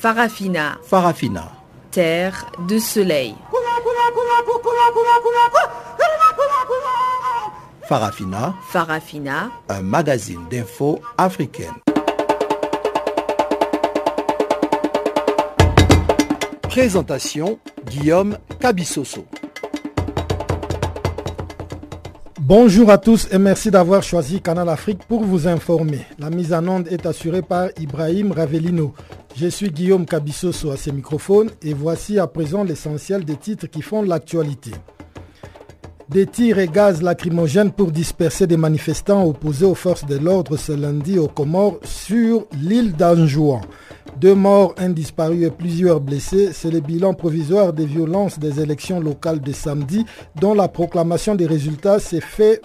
Farafina. Farafina. Terre de soleil. Farafina. Farafina. Un magazine d'infos africaine. Présentation Guillaume Cabissoso. Bonjour à tous et merci d'avoir choisi Canal Afrique pour vous informer. La mise en onde est assurée par Ibrahim Ravelino. Je suis Guillaume Cabissoso à ces microphones et voici à présent l'essentiel des titres qui font l'actualité. Des tirs et gaz lacrymogènes pour disperser des manifestants opposés aux forces de l'ordre ce lundi aux Comores sur l'île d'Anjouan. Deux morts, un disparu et plusieurs blessés, c'est le bilan provisoire des violences des élections locales de samedi dont la proclamation des résultats s'est fait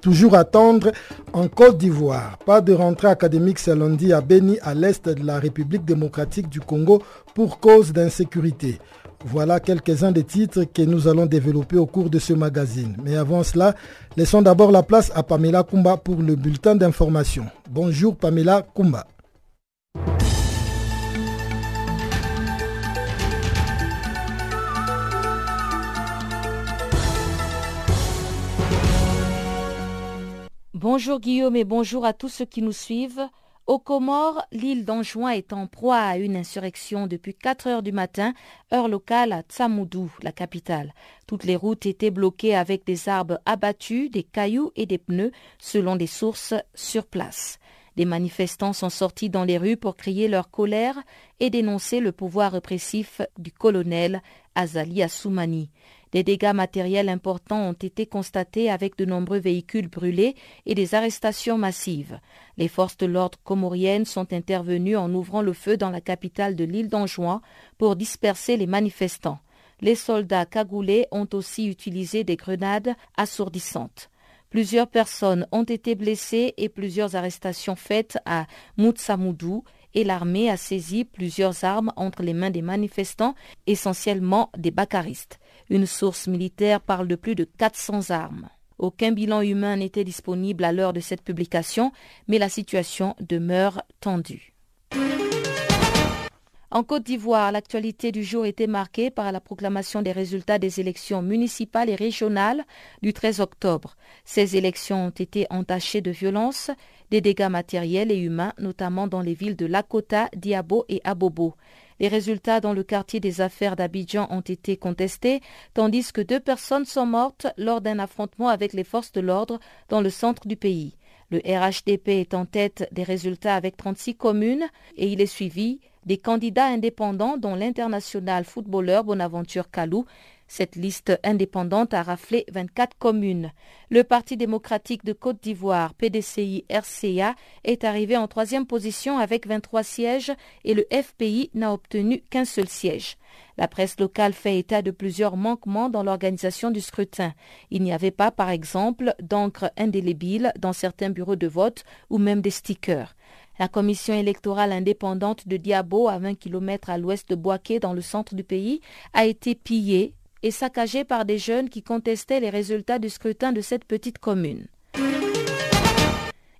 toujours attendre en Côte d'Ivoire. Pas de rentrée académique ce lundi à Beni, à l'est de la République démocratique du Congo, pour cause d'insécurité. Voilà quelques-uns des titres que nous allons développer au cours de ce magazine. Mais avant cela, laissons d'abord la place à Pamela Kumba pour le bulletin d'information. Bonjour Pamela Kumba. Bonjour Guillaume et bonjour à tous ceux qui nous suivent. Aux Comores, l'île d'Anjouan est en proie à une insurrection depuis 4 heures du matin, heure locale à Tsamoudou, la capitale. Toutes les routes étaient bloquées avec des arbres abattus, des cailloux et des pneus, selon des sources sur place. Des manifestants sont sortis dans les rues pour crier leur colère et dénoncer le pouvoir répressif du colonel Azali Assoumani. Des dégâts matériels importants ont été constatés avec de nombreux véhicules brûlés et des arrestations massives. Les forces de l'ordre comoriennes sont intervenues en ouvrant le feu dans la capitale de l'île d'Anjouan pour disperser les manifestants. Les soldats cagoulés ont aussi utilisé des grenades assourdissantes. Plusieurs personnes ont été blessées et plusieurs arrestations faites à Moutsamoudou et l'armée a saisi plusieurs armes entre les mains des manifestants, essentiellement des bacaristes. Une source militaire parle de plus de 400 armes. Aucun bilan humain n'était disponible à l'heure de cette publication, mais la situation demeure tendue. En Côte d'Ivoire, l'actualité du jour était marquée par la proclamation des résultats des élections municipales et régionales du 13 octobre. Ces élections ont été entachées de violence, des dégâts matériels et humains, notamment dans les villes de Lakota, Diabo et Abobo. Les résultats dans le quartier des affaires d'Abidjan ont été contestés, tandis que deux personnes sont mortes lors d'un affrontement avec les forces de l'ordre dans le centre du pays. Le RHDP est en tête des résultats avec 36 communes et il est suivi des candidats indépendants dont l'international footballeur Bonaventure Kalou cette liste indépendante a raflé 24 communes. Le Parti démocratique de Côte d'Ivoire, PDCI-RCA, est arrivé en troisième position avec 23 sièges et le FPI n'a obtenu qu'un seul siège. La presse locale fait état de plusieurs manquements dans l'organisation du scrutin. Il n'y avait pas, par exemple, d'encre indélébile dans certains bureaux de vote ou même des stickers. La commission électorale indépendante de Diabo, à 20 km à l'ouest de Boaké, dans le centre du pays, a été pillée et saccagé par des jeunes qui contestaient les résultats du scrutin de cette petite commune.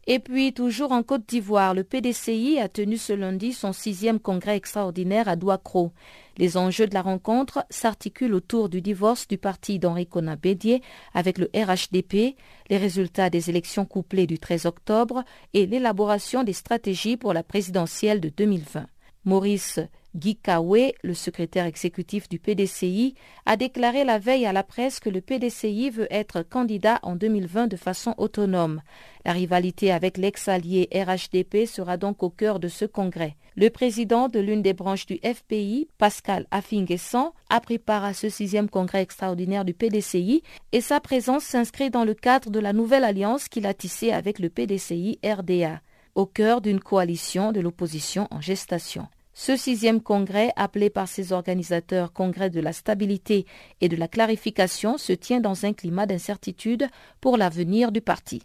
Et puis, toujours en Côte d'Ivoire, le PDCI a tenu ce lundi son sixième congrès extraordinaire à Douacro. Les enjeux de la rencontre s'articulent autour du divorce du parti d'Henri Conan Bédier avec le RHDP, les résultats des élections couplées du 13 octobre et l'élaboration des stratégies pour la présidentielle de 2020. Maurice Guy Kawe, le secrétaire exécutif du PDCI, a déclaré la veille à la presse que le PDCI veut être candidat en 2020 de façon autonome. La rivalité avec l'ex-allié RHDP sera donc au cœur de ce congrès. Le président de l'une des branches du FPI, Pascal Affingessan, a pris part à ce sixième congrès extraordinaire du PDCI et sa présence s'inscrit dans le cadre de la nouvelle alliance qu'il a tissée avec le PDCI RDA, au cœur d'une coalition de l'opposition en gestation. Ce sixième congrès, appelé par ses organisateurs Congrès de la stabilité et de la clarification, se tient dans un climat d'incertitude pour l'avenir du parti.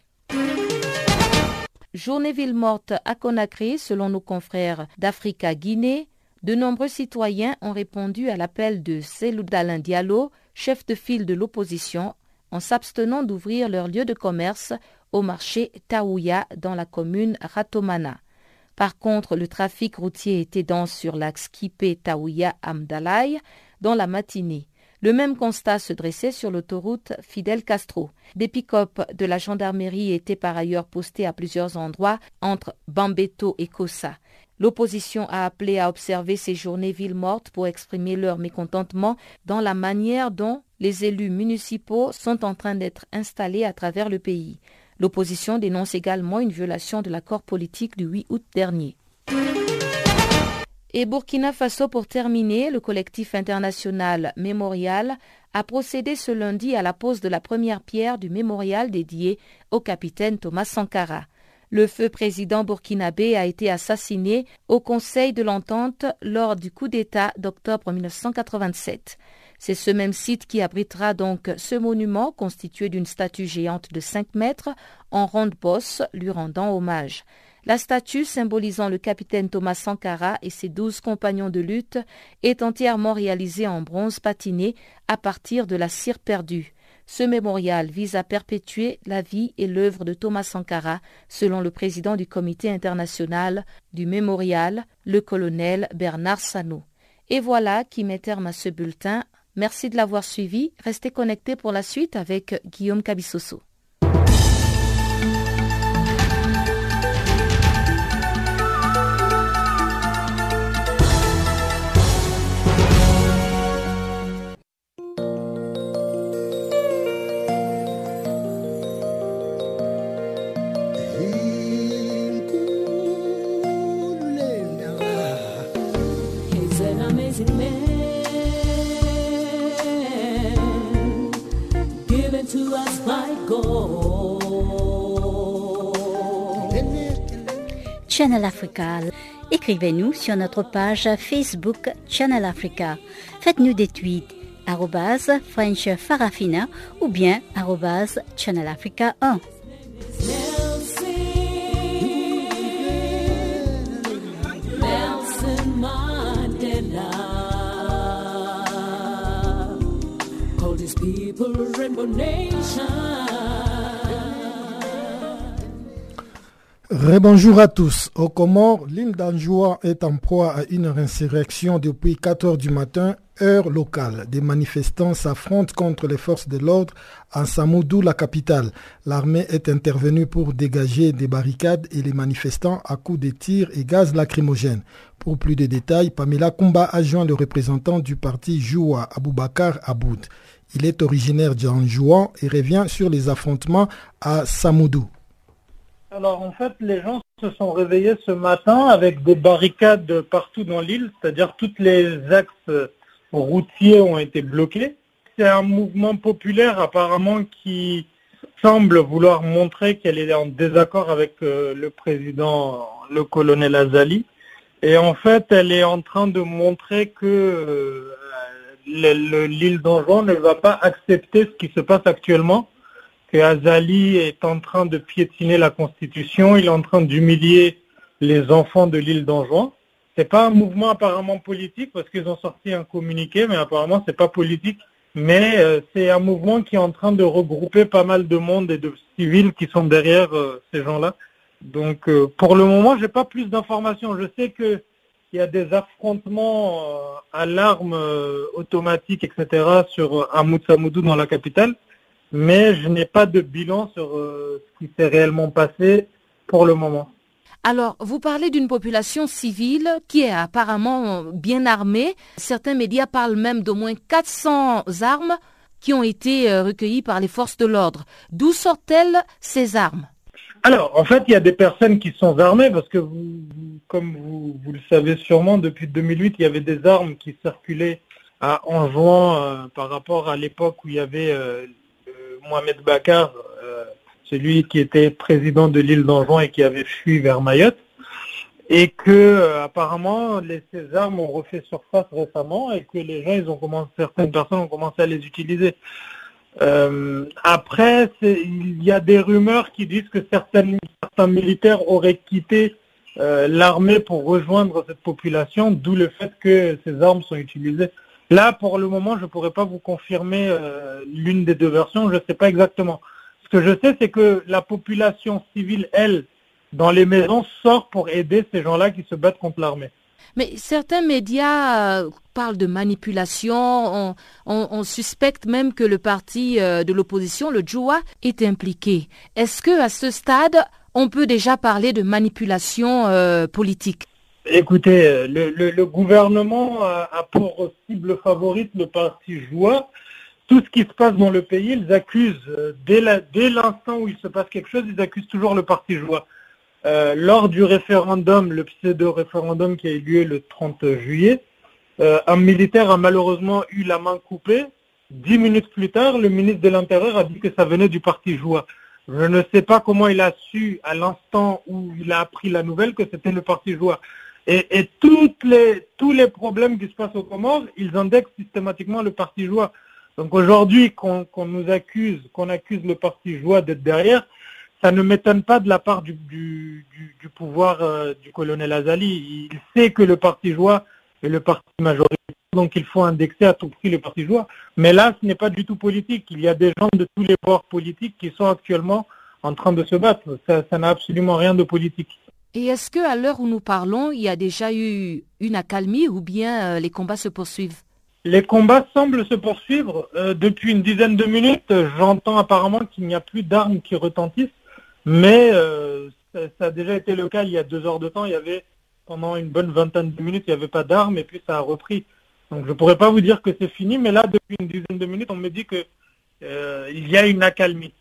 Journée ville morte à Conakry, selon nos confrères d'Africa Guinée, de nombreux citoyens ont répondu à l'appel de Seloudalin Diallo, chef de file de l'opposition, en s'abstenant d'ouvrir leur lieu de commerce au marché Taouya dans la commune Ratomana. Par contre, le trafic routier était dense sur l'axe Kipé-Taouya-Amdalaï dans la matinée. Le même constat se dressait sur l'autoroute Fidel Castro. Des pick-up de la gendarmerie étaient par ailleurs postés à plusieurs endroits entre Bambeto et Kossa. L'opposition a appelé à observer ces journées villes mortes pour exprimer leur mécontentement dans la manière dont les élus municipaux sont en train d'être installés à travers le pays. L'opposition dénonce également une violation de l'accord politique du 8 août dernier. Et Burkina Faso, pour terminer, le collectif international Mémorial a procédé ce lundi à la pose de la première pierre du mémorial dédié au capitaine Thomas Sankara. Le feu président burkinabé a été assassiné au Conseil de l'Entente lors du coup d'État d'octobre 1987. C'est ce même site qui abritera donc ce monument constitué d'une statue géante de 5 mètres en ronde bosse lui rendant hommage. La statue symbolisant le capitaine Thomas Sankara et ses douze compagnons de lutte est entièrement réalisée en bronze patiné à partir de la cire perdue. Ce mémorial vise à perpétuer la vie et l'œuvre de Thomas Sankara, selon le président du comité international du mémorial, le colonel Bernard Sano. Et voilà qui met terme à ce bulletin. Merci de l'avoir suivi. Restez connectés pour la suite avec Guillaume Cabissoso. Channel Africa. Écrivez-nous sur notre page Facebook Channel Africa. Faites-nous des tweets French Farafina ou bien Channel Africa 1. Rebonjour à tous. Au Comores, l'île d'Anjoua est en proie à une insurrection depuis 4 heures du matin, heure locale. Des manifestants s'affrontent contre les forces de l'ordre en Samoudou, la capitale. L'armée est intervenue pour dégager des barricades et les manifestants à coups de tirs et gaz lacrymogènes. Pour plus de détails, Pamela Kumba a joint le représentant du parti Joua, Aboubakar Aboud. Il est originaire d'Anjouan et revient sur les affrontements à Samoudou. Alors en fait, les gens se sont réveillés ce matin avec des barricades partout dans l'île, c'est-à-dire tous les axes routiers ont été bloqués. C'est un mouvement populaire apparemment qui semble vouloir montrer qu'elle est en désaccord avec euh, le président, le colonel Azali. Et en fait, elle est en train de montrer que euh, l'île d'Anjouan ne va pas accepter ce qui se passe actuellement que Azali est en train de piétiner la Constitution, il est en train d'humilier les enfants de l'île d'Anjouan. C'est pas un mouvement apparemment politique parce qu'ils ont sorti un communiqué, mais apparemment c'est pas politique. Mais euh, c'est un mouvement qui est en train de regrouper pas mal de monde et de civils qui sont derrière euh, ces gens-là. Donc euh, pour le moment, j'ai pas plus d'informations. Je sais que il y a des affrontements à l'arme automatique, etc. sur Hamoud Samoudou dans la capitale mais je n'ai pas de bilan sur euh, ce qui s'est réellement passé pour le moment. Alors, vous parlez d'une population civile qui est apparemment bien armée. Certains médias parlent même d'au moins 400 armes qui ont été euh, recueillies par les forces de l'ordre. D'où sortent-elles ces armes? Alors, en fait, il y a des personnes qui sont armées parce que, vous, comme vous, vous, le savez sûrement, depuis 2008, il y avait des armes qui circulaient à Anjouan euh, par rapport à l'époque où il y avait Mohamed Bakar, euh, celui qui était président de l'île d'Anjouan et qui avait fui vers Mayotte, et que euh, apparemment les, ces armes ont refait surface récemment et que les gens, ils ont commencé, certaines personnes ont commencé à les utiliser. Euh, après, il y a des rumeurs qui disent que certains militaires auraient quitté l'armée pour rejoindre cette population, d'où le fait que ces armes sont utilisées Là, pour le moment, je ne pourrais pas vous confirmer euh, l'une des deux versions, je ne sais pas exactement. Ce que je sais, c'est que la population civile, elle, dans les maisons sort pour aider ces gens-là qui se battent contre l'armée. Mais certains médias euh, parlent de manipulation, on, suspecte même que le parti euh, de l'opposition, le JOA, est impliqué. Est-ce que à ce stade, on peut déjà parler de manipulation politique? Écoutez, le, gouvernement a, pour cible favorite le parti JOA. Tout ce qui se passe dans le pays, ils accusent, dès l'instant où il se passe quelque chose, ils accusent toujours le parti JOA. Euh, lors du référendum, le pseudo-référendum qui a eu lieu le 30 juillet, euh, un militaire a malheureusement eu la main coupée. Dix minutes plus tard, le ministre de l'Intérieur a dit que ça venait du parti Joie. Je ne sais pas comment il a su à l'instant où il a appris la nouvelle que c'était le parti Joie. Et, les, tous les problèmes qui se passent aux Comores, ils indexent systématiquement le parti Joie. Donc aujourd'hui, qu'on nous accuse, qu'on accuse le parti Joie d'être derrière, ça ne m'étonne pas de la part du, pouvoir euh, du colonel Azali. Il sait que le parti joie est le parti majoritaire, donc il faut indexer à tout prix le parti joie. Mais là, ce n'est pas du tout politique. Il y a des gens de tous les bords politiques qui sont actuellement en train de se battre. Ça n'a absolument rien de politique. Et est-ce qu'à l'heure où nous parlons, il y a déjà eu une accalmie ou bien euh, les combats se poursuivent? Les combats semblent se poursuivre. Euh, depuis une dizaine de minutes, j'entends apparemment qu'il n'y a plus d'armes qui retentissent. Mais euh, ça, a déjà été le cas il y a deux heures de temps. Il y avait pendant une bonne vingtaine de minutes, il n'y avait pas d'armes et puis ça a repris. Donc je ne pourrais pas vous dire que c'est fini, mais là, depuis une dizaine de minutes, on me dit qu'il y a une accalmie.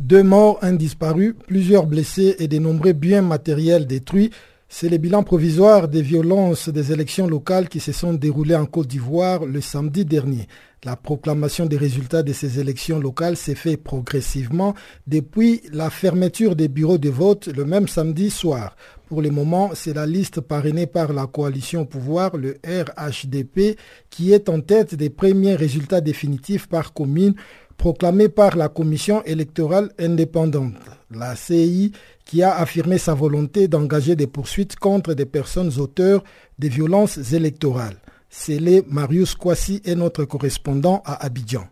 Deux morts, un disparu, plusieurs blessés et des nombreux biens matériels détruits. C'est le bilan provisoire des violences des élections locales qui se sont déroulées en Côte d'Ivoire le samedi dernier. La proclamation des résultats de ces élections locales s'est fait progressivement depuis la fermeture des bureaux de vote le même samedi soir. Pour le moment, c'est la liste parrainée par la coalition au pouvoir, le RHDP, qui est en tête des premiers résultats définitifs par commune proclamés par la Commission électorale indépendante, la CI, qui a affirmé sa volonté d'engager des poursuites contre des personnes auteurs des violences électorales. Célé Marius Kwasi est notre correspondant à Abidjan.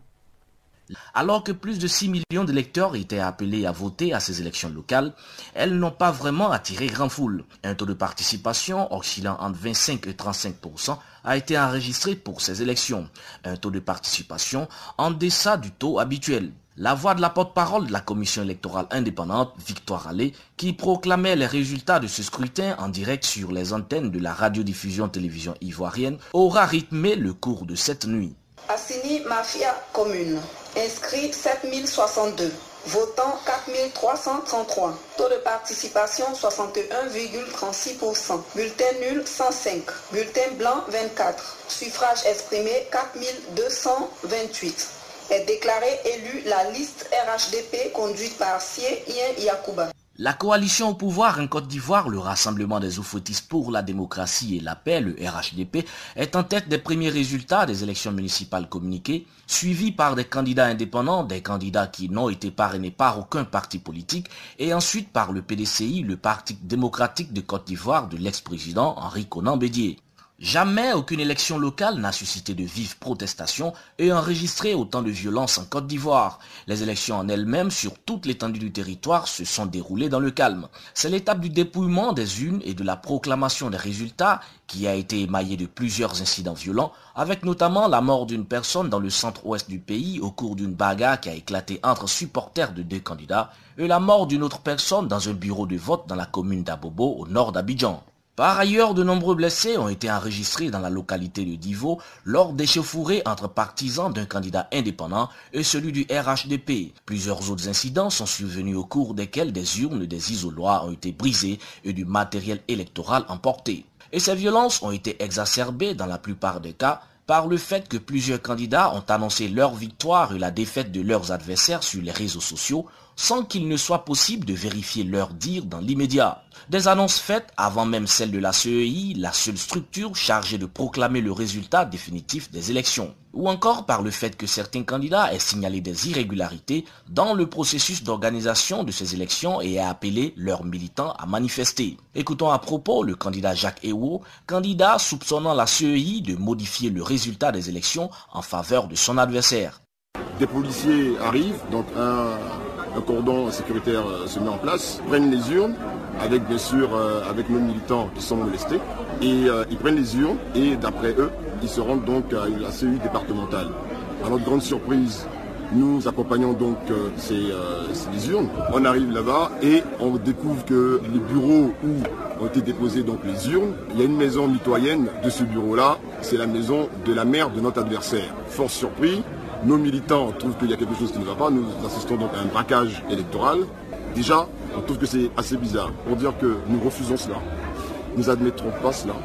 Alors que plus de 6 millions d'électeurs étaient appelés à voter à ces élections locales, elles n'ont pas vraiment attiré grand foule. Un taux de participation oscillant entre 25 et 35 a été enregistré pour ces élections. Un taux de participation en deçà du taux habituel. La voix de la porte-parole de la commission électorale indépendante, Victoire Allais, qui proclamait les résultats de ce scrutin en direct sur les antennes de la radiodiffusion télévision ivoirienne, aura rythmé le cours de cette nuit. Mafia Commune, inscrit 7062, votant 4333, taux de participation 61,36%, bulletin nul 105, bulletin blanc 24, suffrage exprimé 4228 est déclarée élue la liste RHDP conduite par Sie Ien Yakuba. La coalition au pouvoir en Côte d'Ivoire, le Rassemblement des Oufoutistes pour la démocratie et la paix, le RHDP, est en tête des premiers résultats des élections municipales communiquées, suivi par des candidats indépendants, des candidats qui n'ont été parrainés par aucun parti politique, et ensuite par le PDCI, le Parti démocratique de Côte d'Ivoire de l'ex-président Henri Conan Bédier. Jamais aucune élection locale n'a suscité de vives protestations et enregistré autant de violence en Côte d'Ivoire. Les élections en elles-mêmes sur toute l'étendue du territoire se sont déroulées dans le calme. C'est l'étape du dépouillement des unes et de la proclamation des résultats qui a été émaillée de plusieurs incidents violents, avec notamment la mort d'une personne dans le centre-ouest du pays au cours d'une bagarre qui a éclaté entre supporters de deux candidats, et la mort d'une autre personne dans un bureau de vote dans la commune d'Abobo au nord d'Abidjan. Par ailleurs, de nombreux blessés ont été enregistrés dans la localité de Divo lors d'échauffourées entre partisans d'un candidat indépendant et celui du RHDP. Plusieurs autres incidents sont survenus au cours desquels des urnes des isoloirs ont été brisées et du matériel électoral emporté. Et ces violences ont été exacerbées dans la plupart des cas par le fait que plusieurs candidats ont annoncé leur victoire et la défaite de leurs adversaires sur les réseaux sociaux sans qu'il ne soit possible de vérifier leur dire dans l'immédiat. Des annonces faites avant même celle de la CEI, la seule structure chargée de proclamer le résultat définitif des élections. Ou encore par le fait que certains candidats aient signalé des irrégularités dans le processus d'organisation de ces élections et aient appelé leurs militants à manifester. Écoutons à propos le candidat Jacques Ewo, candidat soupçonnant la CEI de modifier le résultat des élections en faveur de son adversaire. Des policiers arrivent, donc un un cordon sécuritaire se met en place, prennent les urnes, avec bien sûr avec nos militants qui sont molestés, et ils prennent les urnes et d'après eux, ils se rendent donc à la CU départementale. À notre grande surprise, nous accompagnons donc euh, euh, ces, urnes. On arrive là-bas et on découvre que les bureaux où ont été déposées les urnes, il y a une maison mitoyenne de ce bureau-là, c'est la maison de la mère de notre adversaire. Force surpris, nos militants trouvent qu'il y a quelque chose qui ne va pas, nous assistons donc à un braquage électoral. Déjà, on trouve que c'est assez bizarre pour dire que nous refusons cela. Nous n'admettrons pas cela.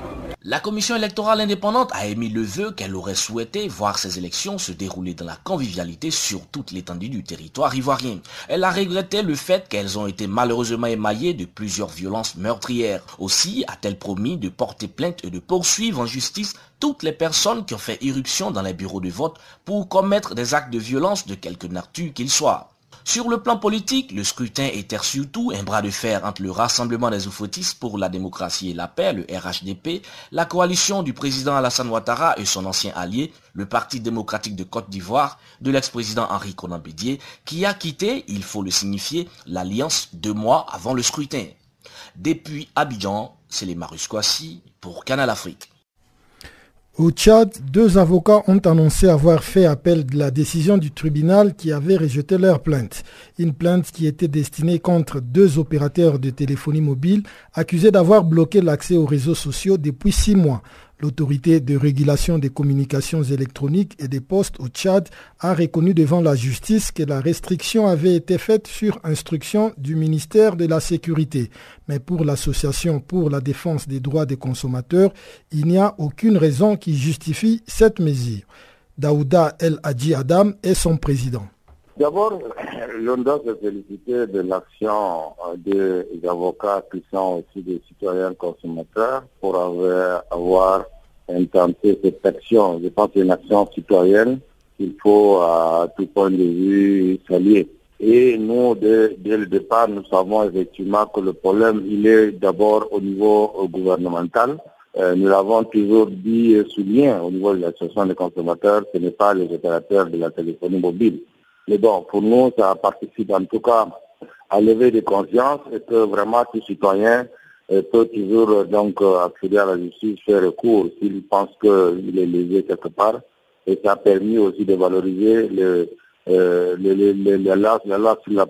La commission électorale indépendante a émis le vœu qu'elle aurait souhaité voir ces élections se dérouler dans la convivialité sur toute l'étendue du territoire ivoirien. Elle a regretté le fait qu'elles ont été malheureusement émaillées de plusieurs violences meurtrières. Aussi a-t-elle promis de porter plainte et de poursuivre en justice toutes les personnes qui ont fait irruption dans les bureaux de vote pour commettre des actes de violence de quelque nature qu'ils soient. Sur le plan politique, le scrutin était surtout un bras de fer entre le Rassemblement des Oufotistes pour la démocratie et la paix, le RHDP, la coalition du président Alassane Ouattara et son ancien allié, le Parti démocratique de Côte d'Ivoire, de l'ex-président Henri Conan Bédier, qui a quitté, il faut le signifier, l'alliance deux mois avant le scrutin. Depuis Abidjan, c'est les Marus pour Canal Afrique. Au Tchad, deux avocats ont annoncé avoir fait appel de la décision du tribunal qui avait rejeté leur plainte. Une plainte qui était destinée contre deux opérateurs de téléphonie mobile accusés d'avoir bloqué l'accès aux réseaux sociaux depuis six mois. L'autorité de régulation des communications électroniques et des postes au Tchad a reconnu devant la justice que la restriction avait été faite sur instruction du ministère de la Sécurité. Mais pour l'Association pour la défense des droits des consommateurs, il n'y a aucune raison qui justifie cette mesure. Daouda El Hadji Adam est son président. D'abord, l'on doit se féliciter de l'action des avocats qui sont aussi des citoyens consommateurs pour avoir intenter cette action. Je pense que c'est une action citoyenne qu'il faut à tout point de vue saluer. Et nous, dès, le départ, nous savons effectivement que le problème, il est d'abord au niveau gouvernemental. Euh, nous l'avons toujours dit et souligné au niveau de l'association des consommateurs, ce n'est pas les opérateurs de la téléphonie mobile. Mais bon, pour nous, ça participe en tout cas à lever des consciences et que vraiment tout citoyen peut toujours euh, donc euh, accéder à la justice, faire recours s'il pense qu'il est lésé quelque part. Et ça a permis aussi de valoriser le, euh, la loi sur la,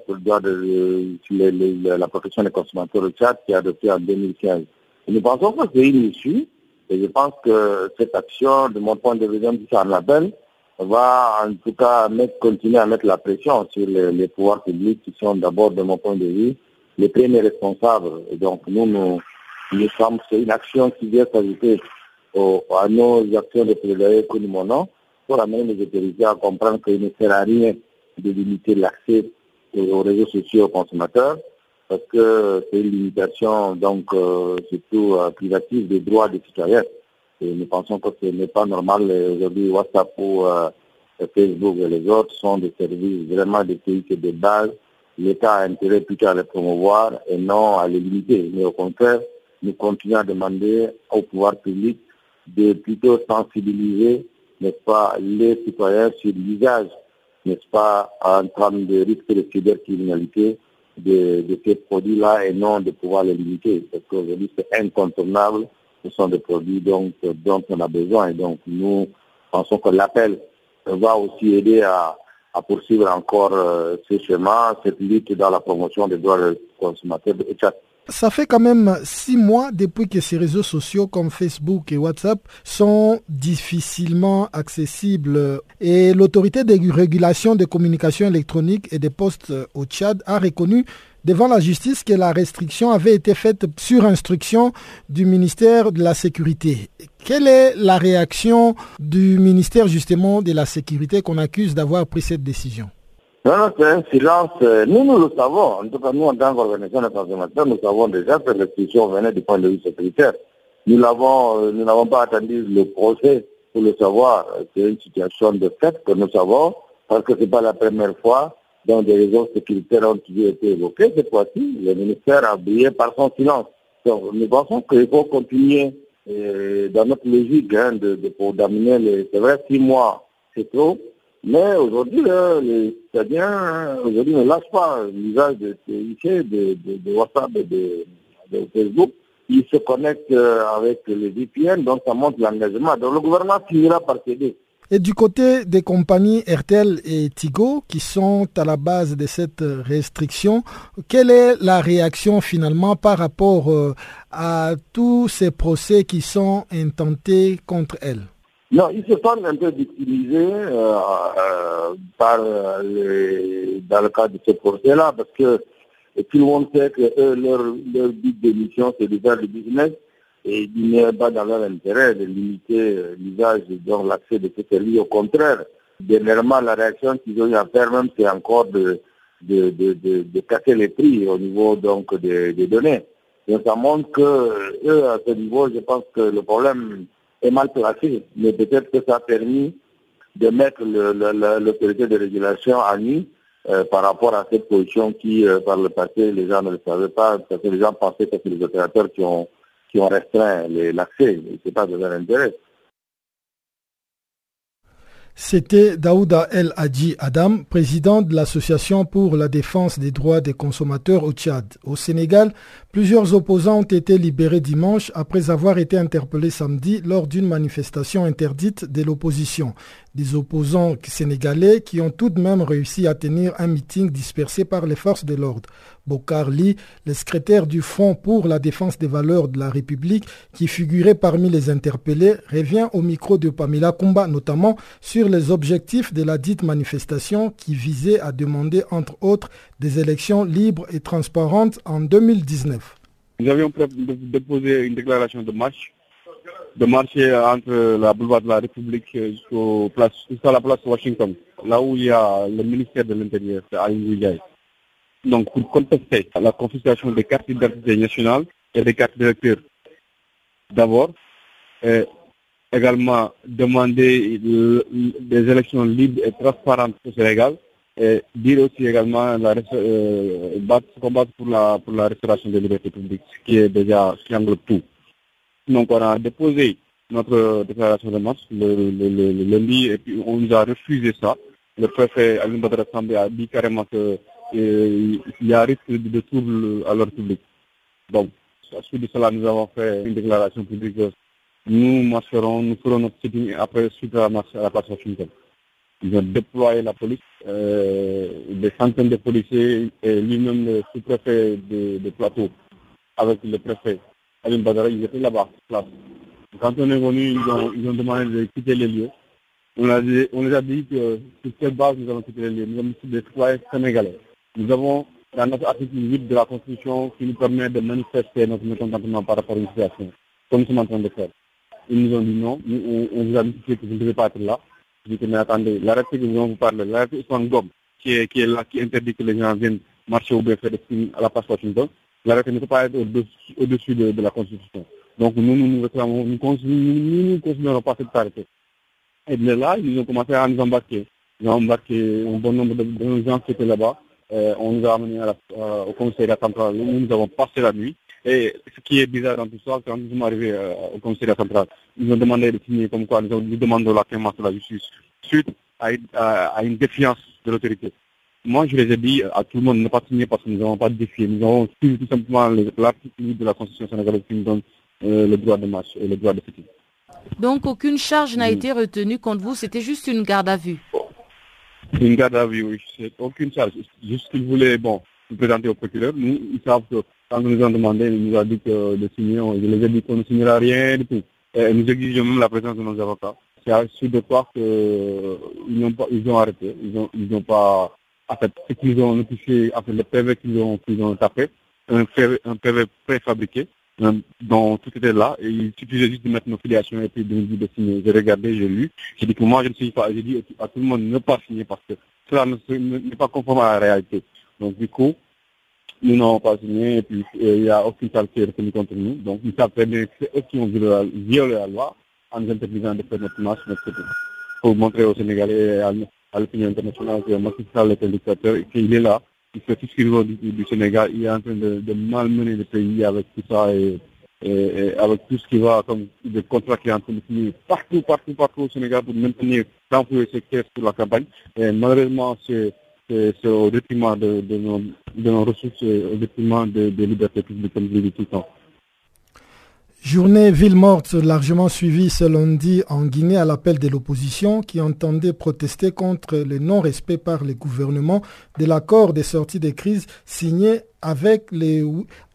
la protection des consommateurs au Tchad qui a adopté en 2015. nous pensons que c'est une issue et je pense que cette action, de mon point de vue, en appel, va en tout cas mettre, continuer à mettre la pression sur les pouvoirs publics qui sont d'abord, de mon point de vue, les premiers responsables. Et donc, nous, nous, sommes, c'est une action qui vient s'ajouter à nos actions de plaidoyer que nous menons pour amener les autorités à comprendre qu'il ne sert à rien de limiter l'accès aux réseaux sociaux aux consommateurs parce que c'est une limitation donc euh, surtout euh, privative des droits des citoyens. Et nous pensons que ce n'est pas normal aujourd'hui WhatsApp ou euh, Facebook et les autres sont des services vraiment des pays de base l'État a intérêt plutôt à les promouvoir et non à les limiter. Mais au contraire, nous continuons à demander au pouvoir public de plutôt sensibiliser, n'est-ce pas, les citoyens sur l'usage, n'est-ce pas, en termes de risque de cybercriminalité de, ces produits-là et non de pouvoir les limiter. Parce qu'aujourd'hui, c'est incontournable. Ce sont des produits donc, dont on a besoin. Et donc, nous pensons que l'appel va aussi aider à, à poursuivre encore euh, ce chemin, cette lutte dans la promotion des droits des consommateurs de Ça fait quand même six mois depuis que ces réseaux sociaux comme Facebook et WhatsApp sont difficilement accessibles et l'autorité de régulation des communications électroniques et des postes au Tchad a reconnu devant la justice que la restriction avait été faite sur instruction du ministère de la Sécurité. Quelle est la réaction du ministère justement de la Sécurité qu'on accuse d'avoir pris cette décision? Non, non, c'est un silence. Nous, nous le savons. En tout cas, nous, en tant qu'organisation de consommateurs, nous savons déjà que la restriction venait du point de vue sécuritaire. Nous euh, nous n'avons pas attendu le procès pour le savoir. C'est une situation de fait que nous savons, parce que ce n'est pas la première fois dont des raisons sécuritaires ont été évoquées. Cette fois-ci, le ministère a brillé par son silence. Donc, nous pensons qu'il faut continuer euh, dans notre logique hein, pour d'amener les... C'est vrai, six mois, c'est trop, Mais aujourd'hui, les citoyens aujourd'hui ne lâchent pas l'usage de de, de, WhatsApp et de, Facebook. Ils se connectent avec les VPN, donc ça montre l'engagement. Donc le gouvernement finira par céder. Et du côté des compagnies RTL et Tigo qui sont à la base de cette restriction, quelle est la réaction finalement par rapport euh, à tous ces procès qui sont intentés contre elles non, ils se sentent un peu victimisés euh, euh, par, dans le cadre de ce procès-là, parce que tout le monde sait que leur, leur but de mission, c'est de faire du business et il n'est pas dans leur intérêt de limiter euh, l'usage, donc l'accès de ces services. Au contraire, dernièrement, la réaction qu'ils ont eu à faire même, c'est encore de, de, de, de, casser les prix au niveau donc des, données. Donc ça montre que eux, à ce niveau, je pense que le problème est mal placé, mais peut-être que ça a permis de mettre l'autorité de régulation à nu euh, par rapport à cette position qui, euh, par le passé, les gens ne le savaient pas, parce que les gens pensaient que c'est les opérateurs qui ont ont restreint l'accès. Ce n'est pas de leur intérêt. C'était Daouda El Hadji Adam, président de l'Association pour la défense des droits des consommateurs au Tchad. Au Sénégal, plusieurs opposants ont été libérés dimanche après avoir été interpellés samedi lors d'une manifestation interdite de l'opposition des opposants sénégalais qui ont tout de même réussi à tenir un meeting dispersé par les forces de l'ordre. Bokar Lee, le secrétaire du Front pour la défense des valeurs de la République, qui figurait parmi les interpellés, revient au micro de Pamela Kumba, notamment sur les objectifs de la dite manifestation qui visait à demander, entre autres, des élections libres et transparentes en 2019. Nous avions déposé une déclaration de marche de marcher entre la boulevard de la République jusqu'à la place Washington, là où il y a le ministère de l'Intérieur, à Ndiaye. Donc, pour contester la confiscation des cartes d'identité nationales et des cartes d'électeurs, d'abord, également demander des élections libres et transparentes au Sénégal, et dire aussi également la, euh, combattre pour la, pour la restauration des libertés publiques, ce qui est déjà, qui englobe tout. Donc on a déposé notre déclaration de marche le, lundi et puis on nous a refusé ça. Le préfet Aline Badra a dit carrément qu'il euh, y a risque de trouble à l'ordre public. Donc, à suite de cela, nous avons fait une déclaration publique. Nous marcherons, nous ferons notre sitting après suite à la marche à la place Washington. Ils ont déployé la police, euh, des centaines de policiers et lui-même le sous-préfet de plateau avec le préfet Alim Badara, ils étaient là-bas, place. Quand on est venu, ils ont, ils ont demandé de quitter les lieux. On, a dit, on les a dit que sur quelle base nous allons quitter les lieux. Nous sommes des citoyens sénégalais. Nous avons dans notre article 8 de la Constitution qui nous permet de manifester notre mécontentement par rapport à une situation, comme nous sommes en train de faire. Ils nous ont dit non, nous, on, vous a dit que vous ne devez pas être là. Je dis mais attendez, l'arrêté que nous allons vous parler, l'arrêté Ousmane Gom, qui est, qui est là, qui interdit que les gens viennent marcher au signes à la place Washington, L'arrêté ne peut pas être au-dessus de, la Constitution. Donc nous, nous nous réclamons, nous ne considérons pas cette arrêté. Et de là, ils ont commencé à nous embarquer. Ils ont embarqué un bon nombre de, gens qui étaient là-bas. Euh, on nous a amenés la, euh, au commissariat central. Nous, nous avons passé la nuit. Et ce qui est bizarre dans tout ça, quand nous sommes arrivés euh, au commissariat central, ils ont demandé de signer comme quoi nous, demandons la clémence de la justice suite à une défiance de l'autorité. Moi, je les ai dit à tout le monde de ne pas signer parce que nous n'avons pas de défi. Nous avons tout, simplement l'article de la Constitution sénégalaise qui nous donne euh, le droit de marche et le droit de fêter. Donc, aucune charge n'a été retenue contre vous, c'était juste une garde à vue Une garde à vue, oui. Aucune charge. Juste qu'ils voulaient, bon, nous présenter au procureur. Nous, ils savent que quand nous nous ont demandé, ils nous ont dit que de signer, je les ai dit qu'on ne signera rien du tout. Et nous exigeons même la présence de nos avocats. C'est à suite de quoi qu'ils euh, ont, ils ont arrêté. Ils n'ont ils ont pas en fait, ce qu'ils ont notifié, en fait, le PV qu'ils ont, tapé, un PV, préfabriqué, dont tout était là, et il suffisait juste de mettre nos filiations et puis de nous de signer. J'ai regardé, j'ai lu, j'ai dit que moi je ne suis pas, j'ai dit à tout le monde ne pas signer parce que cela n'est pas conforme à la réalité. Donc du coup, nous n'avons pas signé et puis euh, il n'y a aucune salle qui est retenue contre nous. Donc ils savent très bien que c'est eux qui ont violé la loi en nous interdisant de faire notre marche, notre pour montrer aux Sénégalais et à, à l'opinion internationale que Macky Sall est un dictateur et qu'il est là, il fait tout ce qu'il veut du, Sénégal, il est en train de, malmener le pays avec tout ça et, avec tout ce qui va comme des contrats qui sont en train de signer partout, partout, partout au Sénégal pour maintenir, renflouer ces caisses pour la campagne. Et malheureusement, c'est au détriment de, de, nos, de, nos, ressources, au détriment des de libertés publiques, comme je l'ai tout le temps. Journée ville morte largement suivie ce lundi en Guinée à l'appel de l'opposition qui entendait protester contre le non-respect par le gouvernement de l'accord de sortie de crise signé avec les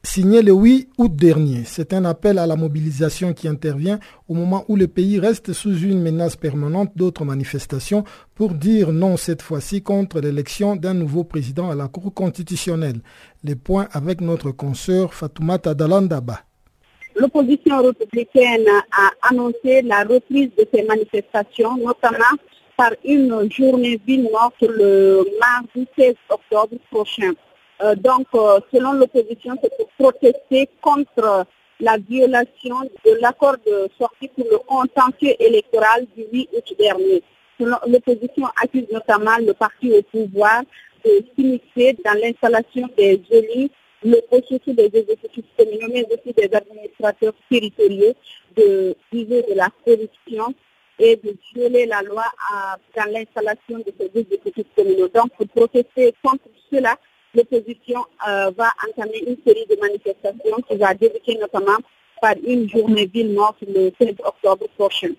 signé le 8 août dernier. C'est un appel à la mobilisation qui intervient au moment où le pays reste sous une menace permanente d'autres manifestations pour dire non cette fois-ci contre l'élection d'un nouveau président à la Cour constitutionnelle. Les points avec notre consoeur Fatoumata Dalandaba l'opposition républicaine a annoncé la reprise de ces manifestations, notamment par une journée ville morte le mardi 16 octobre prochain. Euh, donc, euh, selon l'opposition, c'est pour protester contre la violation de l'accord de sortie pour le contentieux électoral du 8 août dernier. L'opposition accuse notamment le parti au pouvoir de s'initier dans l'installation des élus le processus des exécutifs communaux, mais aussi des administrateurs territoriaux, de viser de la corruption et de violer la loi dans l'installation de ces exécutifs communaux. Donc, pour protester contre cela, l'opposition euh, va entamer une série de manifestations qui va débuter notamment par une journée ville morte le 16 octobre prochain.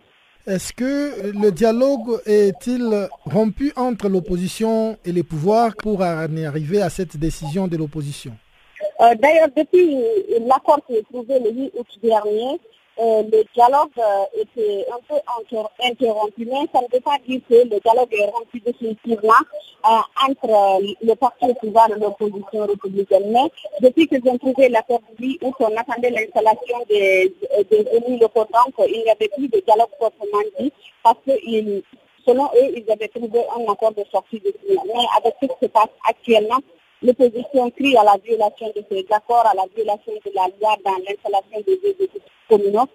Est-ce que le dialogue est-il rompu entre l'opposition et les pouvoirs pour arriver à cette décision de l'opposition? Euh, d'ailleurs, depuis l'accord qui est trouvé le 8 août dernier, euh, le dialogue euh, était un peu interrompu, mais ça ne veut pas dire que le dialogue est rompu définitivement entre le parti au pouvoir et l'opposition républicaine. Mais depuis que ont trouvé l'accord du 8 août, on attendait l'installation des, des élus locaux, donc il n'y avait plus de dialogue proprement dit, parce que selon eux, ils avaient trouvé un accord de sortie de Mais avec ce qui se passe actuellement, L'opposition crie à la violation de ces accords, à la violation de la loi dans l'installation des communaux.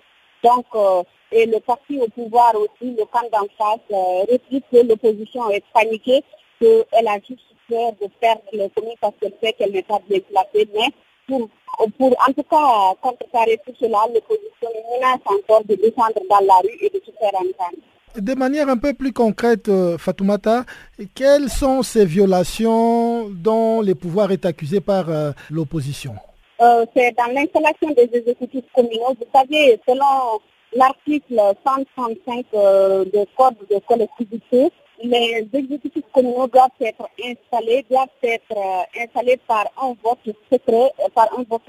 Donc, euh, et le parti au pouvoir aussi, le camp d'en face, euh, que l'opposition est paniquée, qu'elle a juste peur de perdre le communes parce qu'elle sait qu'elle n'est pas bien placée. Mais pour, pour en tout cas contrecarrer tout cela, l'opposition menace encore de descendre dans la rue et de se faire entendre de manière un peu plus concrète, euh, Fatoumata, quelles sont ces violations dont le pouvoir est accusé par euh, l'opposition? Euh, C'est dans l'installation des exécutifs communaux. Vous savez, selon l'article 135 du Code de collectivité, les exécutifs communaux doivent être installés, doivent être installés par un vote secret, par un vote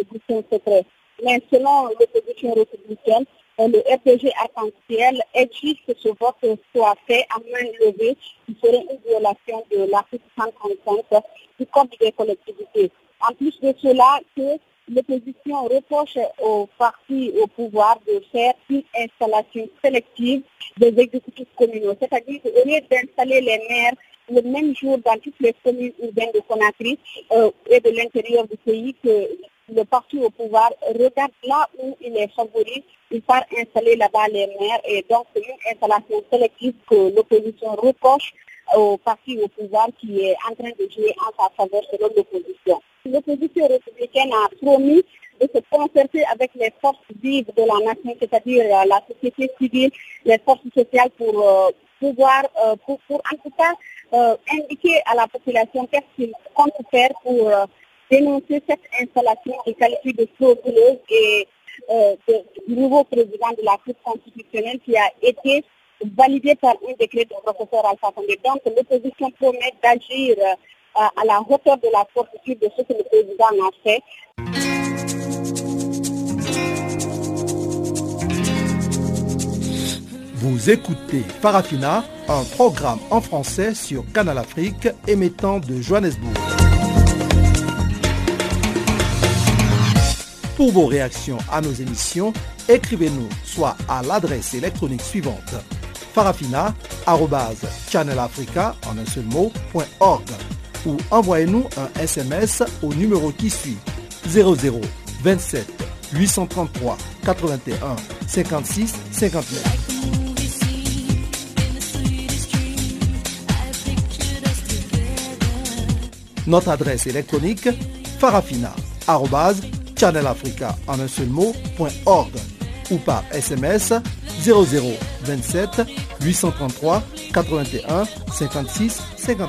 secret. Mais selon l'opposition républicaine, le RPG arc-en-ciel exige que ce vote soit fait à main levée, qui serait une violation de l'article 135 du Code des collectivités? En plus de cela, que l'opposition reproche au parti au pouvoir de faire une installation sélective des exécutifs communaux, c'est-à-dire qu'au lieu d'installer les maires le même jour dans toutes les communes urbaines de Conakry euh, et de l'intérieur du pays, que le parti au pouvoir regarde là où il est favori, il part installer là-bas les maires et donc c'est une installation sélective que l'opposition reproche au parti au pouvoir qui est en train de jouer en sa faveur selon l'opposition. L'opposition républicaine a promis de se concerter avec les forces vives de la nation, c'est-à-dire la société civile, les forces sociales pour euh, pouvoir, euh, pour, en tout cas euh, indiquer à la population qu'est-ce qu'il compte faire pour dénoncer cette installation qui qualifie de frauduleuse et euh, du nouveau président de la Cour constitutionnelle qui a été validé par un décret du professeur Alpha Condé. Donc l'opposition promet d'agir euh, à la hauteur de la fortitude de ce que le président a fait. Vous écoutez Farafina, un programme en français sur Canal Afrique émettant de Johannesburg. Pour vos réactions à nos émissions, écrivez-nous soit à l'adresse électronique suivante farafina.channelafrica ou envoyez-nous un SMS au numéro qui suit 00 27 833 81 56 59. Notre adresse électronique farafina@ Channel Africa en un seul mot.org ou par SMS 0027 833 81 56 51.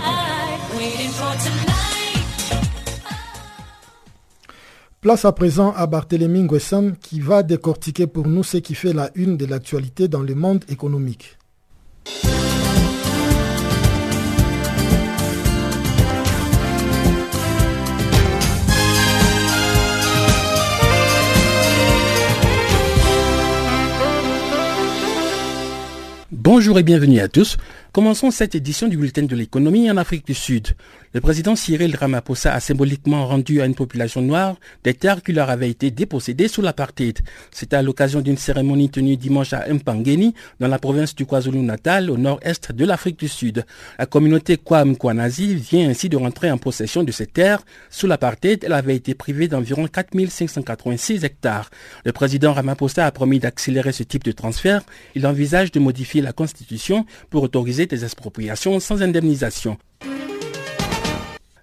Place à présent à Barthélémy Nguessam qui va décortiquer pour nous ce qui fait la une de l'actualité dans le monde économique. Bonjour et bienvenue à tous. Commençons cette édition du bulletin de l'économie en Afrique du Sud. Le président Cyril Ramaphosa a symboliquement rendu à une population noire des terres qui leur avaient été dépossédées sous l'apartheid. C'était à l'occasion d'une cérémonie tenue dimanche à Mpangeni, dans la province du KwaZulu-Natal, au nord-est de l'Afrique du Sud. La communauté Kwam Kwanazi vient ainsi de rentrer en possession de ces terres. Sous l'apartheid, elle avait été privée d'environ 4586 hectares. Le président Ramaphosa a promis d'accélérer ce type de transfert. Il envisage de modifier la constitution pour autoriser des expropriations sans indemnisation.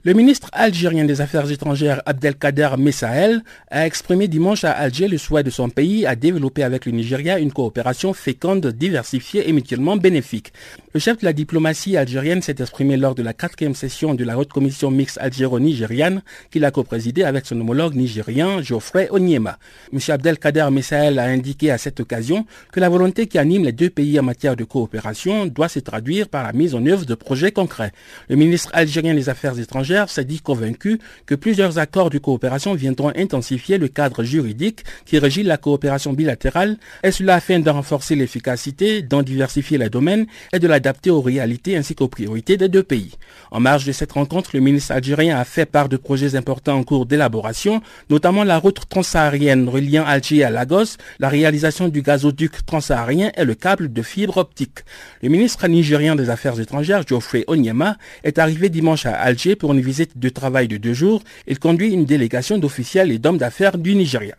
Le ministre algérien des Affaires étrangères Abdelkader Messael a exprimé dimanche à Alger le souhait de son pays à développer avec le Nigeria une coopération féconde, diversifiée et mutuellement bénéfique. Le chef de la diplomatie algérienne s'est exprimé lors de la quatrième session de la haute commission mixte algéro-nigériane qu'il a coprésidée avec son homologue nigérien Geoffrey Onyema. M. Abdelkader Messael a indiqué à cette occasion que la volonté qui anime les deux pays en matière de coopération doit se traduire par la mise en œuvre de projets concrets. Le ministre algérien des Affaires étrangères s'est dit convaincu que plusieurs accords de coopération viendront intensifier le cadre juridique qui régit la coopération bilatérale, et cela afin de renforcer l'efficacité, d'en diversifier les domaines et de l'adapter aux réalités ainsi qu'aux priorités des deux pays? En marge de cette rencontre, le ministre algérien a fait part de projets importants en cours d'élaboration, notamment la route transsaharienne reliant Alger à Lagos, la réalisation du gazoduc transsaharien et le câble de fibre optique. Le ministre nigérien des Affaires étrangères, Geoffrey Onyema, est arrivé dimanche à Alger pour une visite de travail de deux jours. Il conduit une délégation d'officiels et d'hommes d'affaires du Nigeria.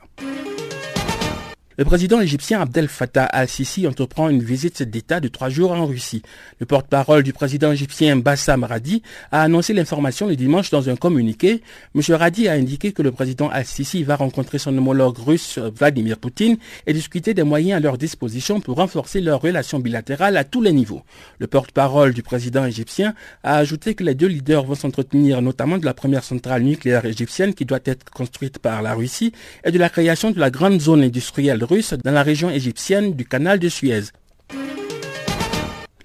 Le président égyptien Abdel Fattah al-Sisi entreprend une visite d'État de trois jours en Russie. Le porte-parole du président égyptien Bassam Radi a annoncé l'information le dimanche dans un communiqué. M. Radi a indiqué que le président al-Sisi va rencontrer son homologue russe Vladimir Poutine et discuter des moyens à leur disposition pour renforcer leurs relations bilatérales à tous les niveaux. Le porte-parole du président égyptien a ajouté que les deux leaders vont s'entretenir notamment de la première centrale nucléaire égyptienne qui doit être construite par la Russie et de la création de la grande zone industrielle russe dans la région égyptienne du canal de Suez.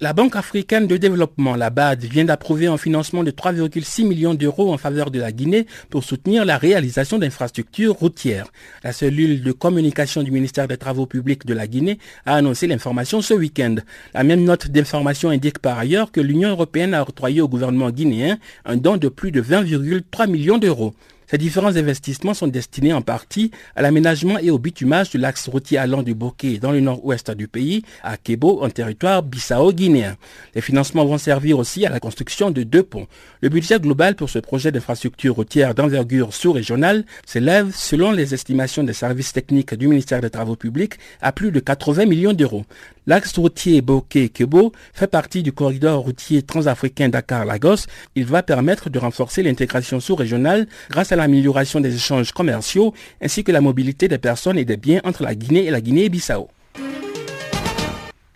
La Banque africaine de développement, la BAD, vient d'approuver un financement de 3,6 millions d'euros en faveur de la Guinée pour soutenir la réalisation d'infrastructures routières. La cellule de communication du ministère des Travaux publics de la Guinée a annoncé l'information ce week-end. La même note d'information indique par ailleurs que l'Union européenne a octroyé au gouvernement guinéen un don de plus de 20,3 millions d'euros. Ces différents investissements sont destinés en partie à l'aménagement et au bitumage de l'axe routier allant du Bokeh dans le nord-ouest du pays à Kebo en territoire bissau-guinéen. Les financements vont servir aussi à la construction de deux ponts. Le budget global pour ce projet d'infrastructure routière d'envergure sous-régionale s'élève, selon les estimations des services techniques du ministère des Travaux publics, à plus de 80 millions d'euros. L'axe routier Bokeh-Kebo fait partie du corridor routier transafricain Dakar-Lagos. Il va permettre de renforcer l'intégration sous-régionale grâce à l'amélioration des échanges commerciaux ainsi que la mobilité des personnes et des biens entre la Guinée et la Guinée-Bissau.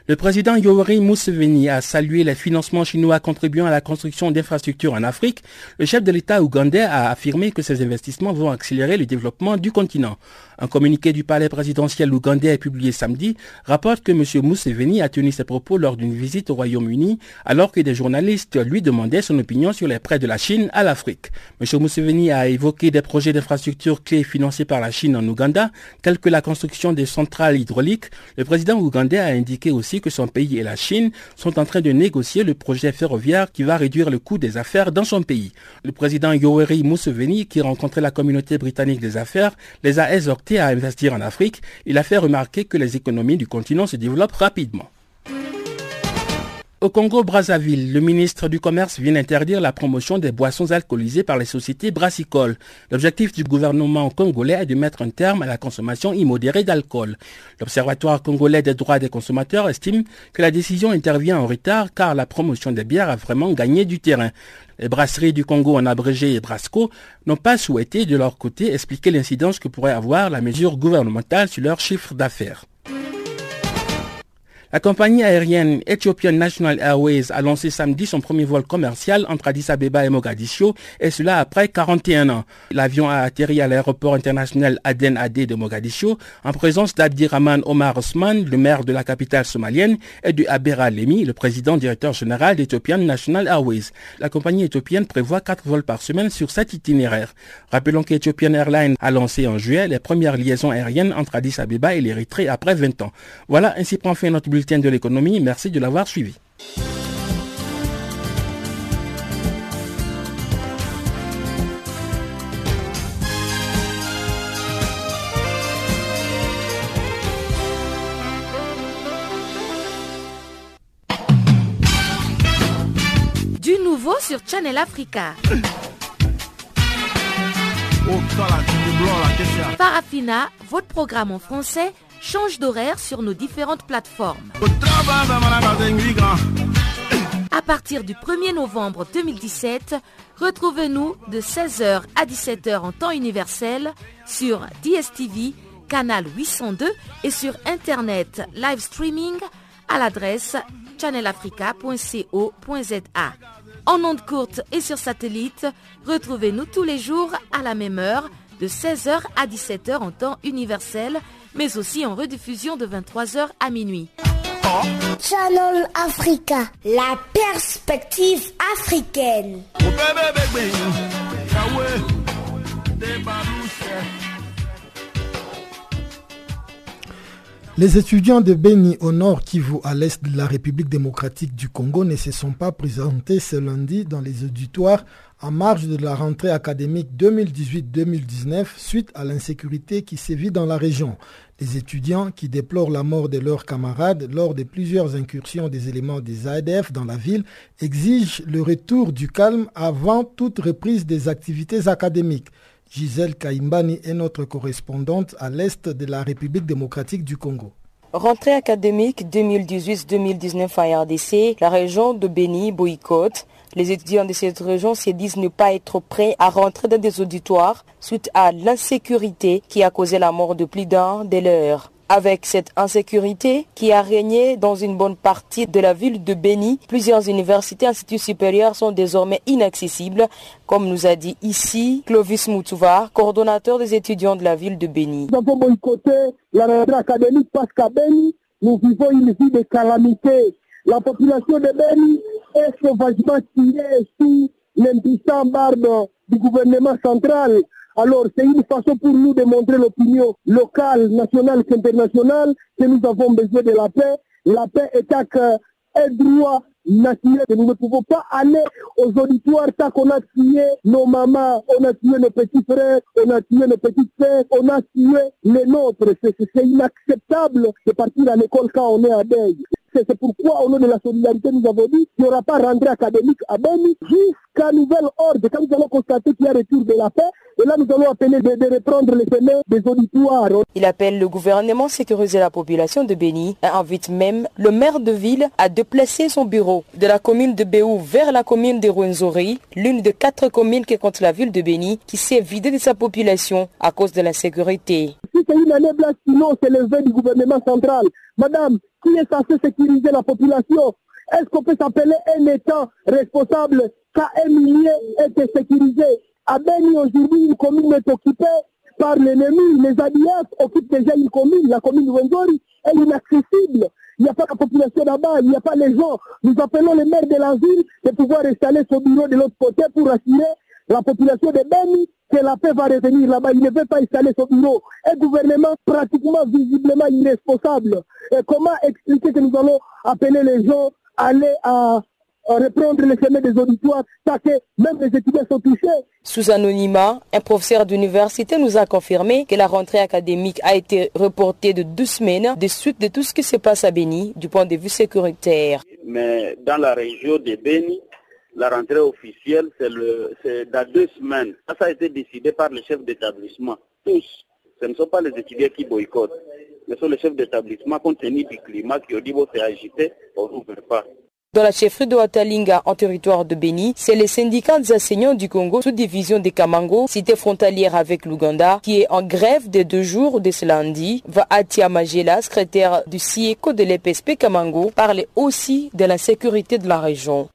Le président Yoweri Museveni a salué les financements chinois contribuant à la construction d'infrastructures en Afrique. Le chef de l'État ougandais a affirmé que ces investissements vont accélérer le développement du continent. Un communiqué du palais présidentiel ougandais publié samedi rapporte que M. Museveni a tenu ses propos lors d'une visite au Royaume-Uni alors que des journalistes lui demandaient son opinion sur les prêts de la Chine à l'Afrique. M. Museveni a évoqué des projets d'infrastructures clés financés par la Chine en Ouganda, tels que la construction des centrales hydrauliques. Le président ougandais a indiqué aussi que son pays et la Chine sont en train de négocier le projet ferroviaire qui va réduire le coût des affaires dans son pays. Le président Yoweri Museveni, qui rencontrait la communauté britannique des affaires, les a exhortés à investir en Afrique, il a fait remarquer que les économies du continent se développent rapidement. Au Congo-Brazzaville, le ministre du Commerce vient d'interdire la promotion des boissons alcoolisées par les sociétés brassicoles. L'objectif du gouvernement congolais est de mettre un terme à la consommation immodérée d'alcool. L'Observatoire congolais des droits des consommateurs estime que la décision intervient en retard car la promotion des bières a vraiment gagné du terrain. Les brasseries du Congo en abrégé et Brasco n'ont pas souhaité de leur côté expliquer l'incidence que pourrait avoir la mesure gouvernementale sur leur chiffre d'affaires. La compagnie aérienne Ethiopian National Airways a lancé samedi son premier vol commercial entre Addis Abeba et Mogadiscio, et cela après 41 ans. L'avion a atterri à l'aéroport international Aden Adé de Mogadiscio en présence d'Abdirahman Omar Osman, le maire de la capitale somalienne, et de Abera Lemi, le président directeur général d'Ethiopian National Airways. La compagnie éthiopienne prévoit 4 vols par semaine sur cet itinéraire. Rappelons qu'Ethiopian Airlines a lancé en juillet les premières liaisons aériennes entre Addis Abeba et l'Érythrée après 20 ans. Voilà, ainsi prend fin notre bulletin de l'économie. Merci de l'avoir suivi. Du nouveau sur Channel Africa. Parafina, votre programme en français change d'horaire sur nos différentes plateformes. À partir du 1er novembre 2017, retrouvez-nous de 16h à 17h en temps universel sur DSTV, canal 802 et sur Internet live streaming à l'adresse channelafrica.co.za. En ondes courtes et sur satellite, retrouvez-nous tous les jours à la même heure de 16h à 17h en temps universel mais aussi en rediffusion de 23h à minuit. Channel Africa, la perspective africaine. Les étudiants de Beni au nord Kivu à l'est de la République démocratique du Congo ne se sont pas présentés ce lundi dans les auditoires en marge de la rentrée académique 2018-2019 suite à l'insécurité qui sévit dans la région. Les étudiants qui déplorent la mort de leurs camarades lors de plusieurs incursions des éléments des ADF dans la ville exigent le retour du calme avant toute reprise des activités académiques. Gisèle Kaimbani est notre correspondante à l'est de la République démocratique du Congo. Rentrée académique 2018-2019 à RDC, la région de Béni boycotte. Les étudiants de cette région se disent ne pas être prêts à rentrer dans des auditoires suite à l'insécurité qui a causé la mort de plus d'un de leurs. Avec cette insécurité qui a régné dans une bonne partie de la ville de Béni, plusieurs universités et instituts supérieurs sont désormais inaccessibles, comme nous a dit ici Clovis Moutouva, coordonnateur des étudiants de la ville de Béni. La population de Béni est sauvagement tirée sous l'impuissant barbe du gouvernement central alors, c'est une façon pour nous de montrer l'opinion locale, nationale et internationale que nous avons besoin de la paix. La paix est un droit naturel. Nous ne pouvons pas aller aux auditoires tant qu'on a tué nos mamans, on a tué nos petits frères, on a tué nos petites sœurs, on a tué les nôtres. C'est inacceptable de partir à l'école quand on est à deuil. C'est pourquoi, au nom de la solidarité, nous avons dit qu'il n'y aura pas rentrée académique à Beni jusqu'à nouvel ordre. Quand nous allons constater qu'il y a retour de la paix, et là, nous allons appeler de, de reprendre les chemins des auditoires. Il appelle le gouvernement sécuriser la population de Béni et invite même le maire de ville à déplacer son bureau de la commune de Béou vers la commune de Rwenzori, l'une des quatre communes qui compte la ville de Béni, qui s'est vidée de sa population à cause de l'insécurité. Si c'est une année blanche, sinon c'est le vœu du gouvernement central. Madame, qui est censé sécuriser la population Est-ce qu'on peut s'appeler un État responsable quand un millier est sécurisé? À Béni, aujourd'hui, une commune est occupée par l'ennemi. Les ADF occupent déjà une commune. La commune de Wenzori est inaccessible. Il n'y a pas la population là-bas, il n'y a pas les gens. Nous appelons les maires de la ville de pouvoir installer son bureau de l'autre côté pour assurer la population de Beni que la paix va revenir là-bas. Il ne veut pas installer son bureau. Un gouvernement pratiquement visiblement irresponsable. Et comment expliquer que nous allons appeler les gens à aller à reprendre les chemins des auditoires, parce que même les étudiants sont touchés? Sous anonymat, un professeur d'université nous a confirmé que la rentrée académique a été reportée de deux semaines de suite de tout ce qui se passe à Béni du point de vue sécuritaire. Mais dans la région de Beni, la rentrée officielle, c'est dans deux semaines. Ça, ça a été décidé par les chefs d'établissement. Tous. Ce ne sont pas les étudiants qui boycottent. Ce sont les chefs d'établissement, compte tenu du climat, qui ont dit, bon, c'est agité, on n'ouvre pas. Dans la chefferie de Watalinga, en territoire de Beni, c'est le syndicat des enseignants du Congo, sous division des Kamango, cité frontalière avec l'Ouganda, qui est en grève de deux jours de ce lundi. Va Atia Magela, secrétaire du CIECO de l'EPSP Kamango, parler aussi de la sécurité de la région.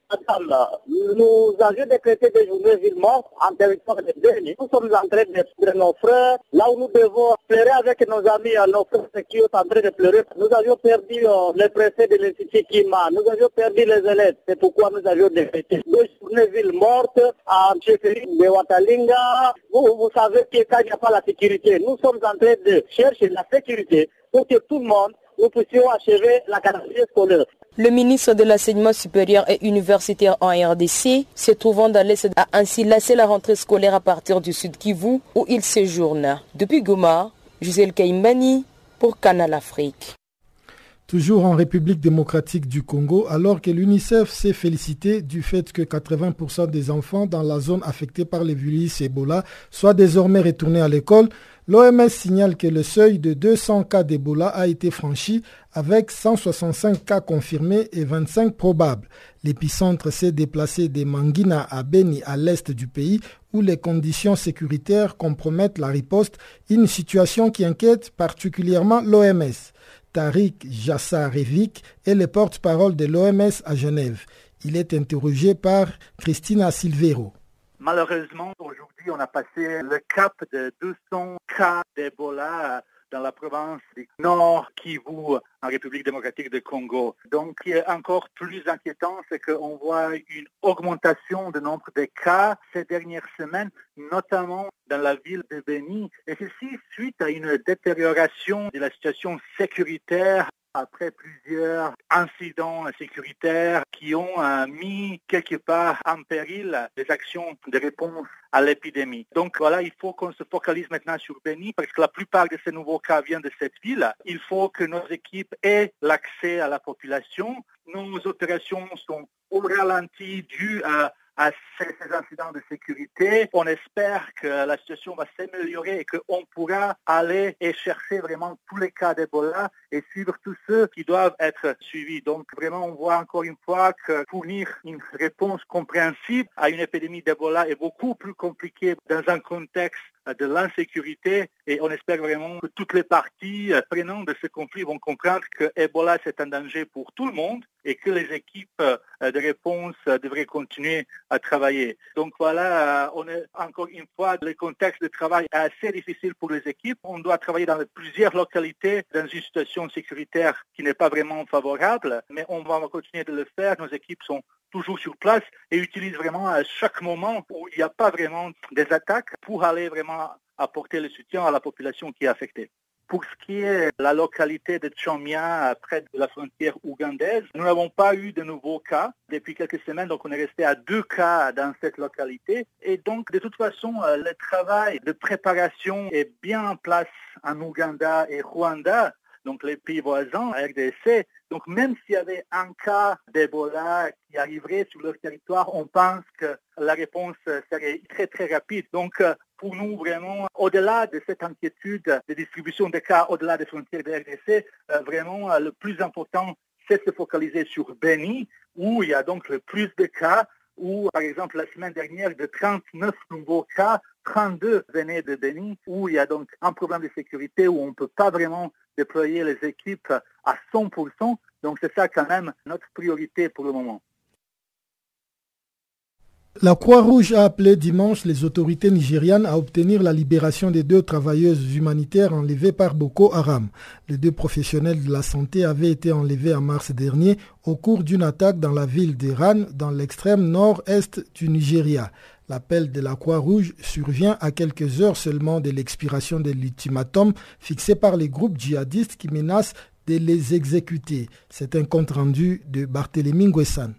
Nous avions décrété des journées ville en territoire de Beni. Nous sommes en train de nos frères, là où nous devons pleurer avec nos amis, nos frères qui sont en train de pleurer. Nous avions perdu euh, le préfet de l'Institut Kima, nous avions perdu élèves. C'est pourquoi nous avions décrété deux journées ville mortes en chefferie de Watalinga. Vous, vous savez qu'il n'y a pas la sécurité. Nous sommes en train de chercher la sécurité pour que tout le monde nous puissions achever la calendrier scolaire. Le ministre de l'enseignement supérieur et universitaire en RDC, se trouvant dans l'Est, a ainsi laissé la rentrée scolaire à partir du Sud Kivu, où il séjourne. Depuis Goma, Gisèle Kaimani pour Canal Afrique. Toujours en République démocratique du Congo, alors que l'UNICEF s'est félicité du fait que 80% des enfants dans la zone affectée par les virus Ebola soient désormais retournés à l'école, l'OMS signale que le seuil de 200 cas d'Ebola a été franchi avec 165 cas confirmés et 25 probables. L'épicentre s'est déplacé de Mangina à Beni à l'est du pays où les conditions sécuritaires compromettent la riposte, une situation qui inquiète particulièrement l'OMS. Tariq Jassarevic est le porte-parole de l'OMS à Genève. Il est interrogé par Christina Silvero. Malheureusement, aujourd'hui, on a passé le cap de 200 cas d'Ebola dans la province du Nord Kivu, en République démocratique du Congo. Donc, ce qui est encore plus inquiétant, c'est qu'on voit une augmentation du nombre de cas ces dernières semaines, notamment dans la ville de Beni. Et ceci suite à une détérioration de la situation sécuritaire après plusieurs incidents sécuritaires qui ont euh, mis quelque part en péril les actions de réponse à l'épidémie. Donc voilà, il faut qu'on se focalise maintenant sur Beni parce que la plupart de ces nouveaux cas viennent de cette ville. Il faut que nos équipes aient l'accès à la population. Nos opérations sont au ralenti à à ces, incidents de sécurité. On espère que la situation va s'améliorer et qu'on pourra aller et chercher vraiment tous les cas d'Ebola et suivre tous ceux qui doivent être suivis. Donc vraiment, on voit encore une fois que fournir une réponse compréhensible à une épidémie d'Ebola est beaucoup plus compliqué dans un contexte de l'insécurité et on espère vraiment que toutes les parties euh, prenantes de ce conflit vont comprendre que Ebola c'est un danger pour tout le monde et que les équipes euh, de réponse euh, devraient continuer à travailler. Donc voilà, on est encore une fois, le contexte de travail est assez difficile pour les équipes. On doit travailler dans plusieurs localités dans une situation sécuritaire qui n'est pas vraiment favorable, mais on va continuer de le faire. Nos équipes sont toujours sur place et utilisent vraiment à chaque moment où il n'y a pas vraiment des attaques pour aller vraiment apporter le soutien à la population qui est affectée. Pour ce qui est de la localité de Chomia, près de la frontière ougandaise, nous n'avons pas eu de nouveaux cas depuis quelques semaines, donc on est resté à deux cas dans cette localité. Et donc, de toute façon, euh, le travail de préparation est bien en place en Ouganda et Rwanda donc les pays voisins, RDC. Donc même s'il y avait un cas d'Ebola qui arriverait sur leur territoire, on pense que la réponse serait très très rapide. Donc euh, pour nous, vraiment, au-delà de cette inquiétude de distribution des cas au-delà des frontières de RDC, euh, vraiment, euh, le plus important, c'est de se focaliser sur Beni, où il y a donc le plus de cas, où, par exemple, la semaine dernière, de 39 nouveaux cas, 32 venaient de Beni, où il y a donc un problème de sécurité, où on ne peut pas vraiment déployer les équipes à 100%. Donc c'est ça quand même notre priorité pour le moment. La Croix-Rouge a appelé dimanche les autorités nigérianes à obtenir la libération des deux travailleuses humanitaires enlevées par Boko Haram. Les deux professionnels de la santé avaient été enlevés en mars dernier au cours d'une attaque dans la ville d'Iran, dans l'extrême nord-est du Nigeria. L'appel de la Croix-Rouge survient à quelques heures seulement de l'expiration de l'ultimatum fixé par les groupes djihadistes qui menacent de les exécuter. C'est un compte rendu de Barthélémy Nguessan.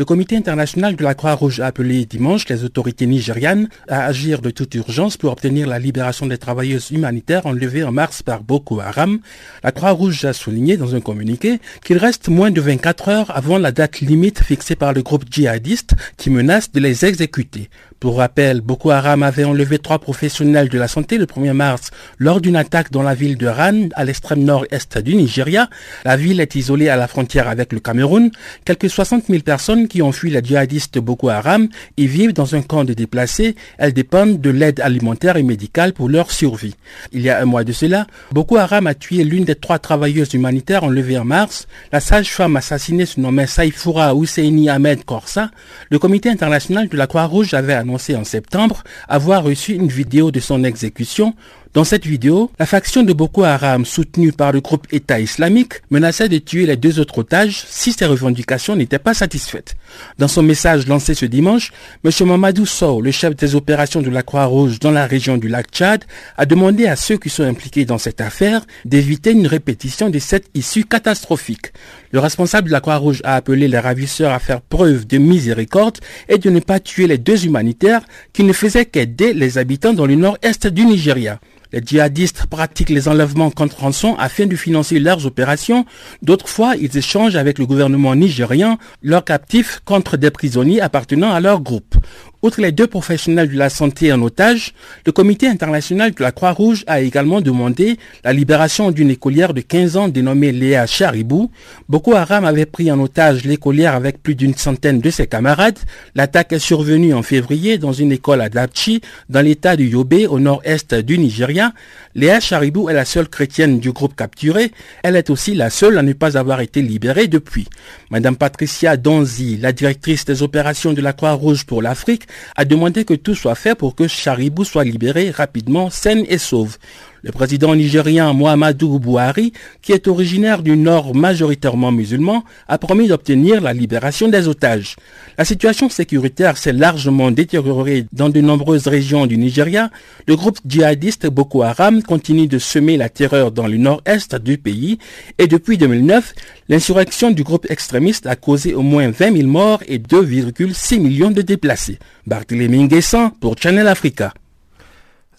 Le comité international de la Croix-Rouge a appelé dimanche les autorités nigérianes à agir de toute urgence pour obtenir la libération des travailleuses humanitaires enlevées en mars par Boko Haram. La Croix-Rouge a souligné dans un communiqué qu'il reste moins de 24 heures avant la date limite fixée par le groupe djihadiste qui menace de les exécuter. Pour rappel, Boko Haram avait enlevé trois professionnels de la santé le 1er mars lors d'une attaque dans la ville de Ran, à l'extrême nord-est du Nigeria. La ville est isolée à la frontière avec le Cameroun. Quelques 60 000 personnes qui ont fui les djihadistes Boko Haram y vivent dans un camp de déplacés. Elles dépendent de l'aide alimentaire et médicale pour leur survie. Il y a un mois de cela, Boko Haram a tué l'une des trois travailleuses humanitaires enlevées en mars. La sage-femme assassinée se nommait Saïfoura Husseini Ahmed Korsa. Le comité international de la Croix-Rouge avait annoncé en septembre avoir reçu une vidéo de son exécution dans cette vidéo, la faction de Boko Haram soutenue par le groupe État islamique menaçait de tuer les deux autres otages si ces revendications n'étaient pas satisfaites. Dans son message lancé ce dimanche, M. Mamadou Sow, le chef des opérations de la Croix-Rouge dans la région du lac Tchad, a demandé à ceux qui sont impliqués dans cette affaire d'éviter une répétition de cette issue catastrophique. Le responsable de la Croix-Rouge a appelé les ravisseurs à faire preuve de miséricorde et de ne pas tuer les deux humanitaires qui ne faisaient qu'aider les habitants dans le nord-est du Nigeria. Les djihadistes pratiquent les enlèvements contre rançon afin de financer leurs opérations. D'autres fois, ils échangent avec le gouvernement nigérien leurs captifs contre des prisonniers appartenant à leur groupe. Outre les deux professionnels de la santé en otage, le comité international de la Croix-Rouge a également demandé la libération d'une écolière de 15 ans dénommée Léa Charibou. Boko Haram avait pris en otage l'écolière avec plus d'une centaine de ses camarades. L'attaque est survenue en février dans une école à Dachi, dans l'état du Yobe, au nord-est du Nigeria. Léa Charibou est la seule chrétienne du groupe capturé. Elle est aussi la seule à ne pas avoir été libérée depuis. Madame Patricia Donzi, la directrice des opérations de la Croix-Rouge pour l'Afrique, a demandé que tout soit fait pour que Charibou soit libéré rapidement, saine et sauve. Le président nigérien Mohamedou Buhari, qui est originaire du nord majoritairement musulman, a promis d'obtenir la libération des otages. La situation sécuritaire s'est largement détériorée dans de nombreuses régions du Nigeria. Le groupe djihadiste Boko Haram continue de semer la terreur dans le nord-est du pays et depuis 2009, l'insurrection du groupe extrémiste a causé au moins 20 000 morts et 2,6 millions de déplacés. Barthélémy Nguessan pour Channel Africa.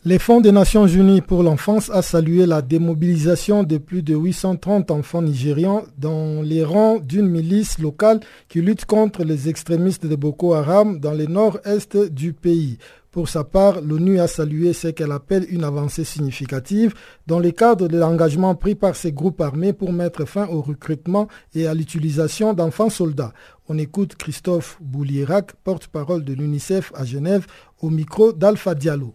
Les Fonds des Nations Unies pour l'enfance a salué la démobilisation de plus de 830 enfants nigérians dans les rangs d'une milice locale qui lutte contre les extrémistes de Boko Haram dans le nord-est du pays. Pour sa part, l'ONU a salué ce qu'elle appelle une avancée significative dans le cadre de l'engagement pris par ces groupes armés pour mettre fin au recrutement et à l'utilisation d'enfants soldats. On écoute Christophe Boulierac, porte-parole de l'UNICEF à Genève, au micro d'Alpha Diallo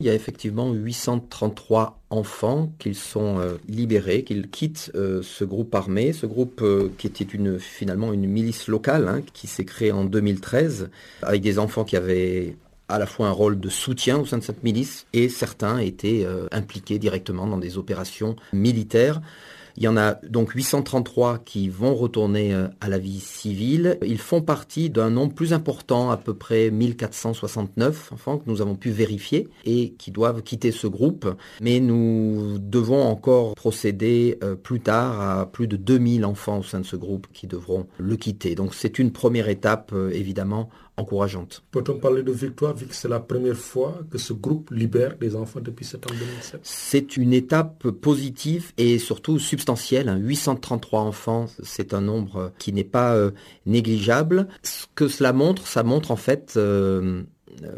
il y a effectivement 833 enfants qui sont euh, libérés, qu'ils quittent euh, ce groupe armé, ce groupe euh, qui était finalement une milice locale hein, qui s'est créée en 2013 avec des enfants qui avaient à la fois un rôle de soutien au sein de cette milice et certains étaient impliqués directement dans des opérations militaires. Il y en a donc 833 qui vont retourner euh, à la vie civile. Ils font partie d'un nombre plus important, à peu près 1469 enfants que nous avons pu vérifier et qui doivent quitter ce groupe. Mais nous devons encore procéder euh, plus tard à plus de 2000 enfants au sein de ce groupe qui devront le quitter. Donc c'est une première étape euh, évidemment encourageante. Peut-on parler de victoire vu que c'est la première fois que ce groupe libère des enfants depuis septembre 2007 C'est une étape positive et surtout substantielle. 833 hein. enfants, c'est un nombre qui n'est pas euh, négligeable. Ce que cela montre, ça montre en fait euh,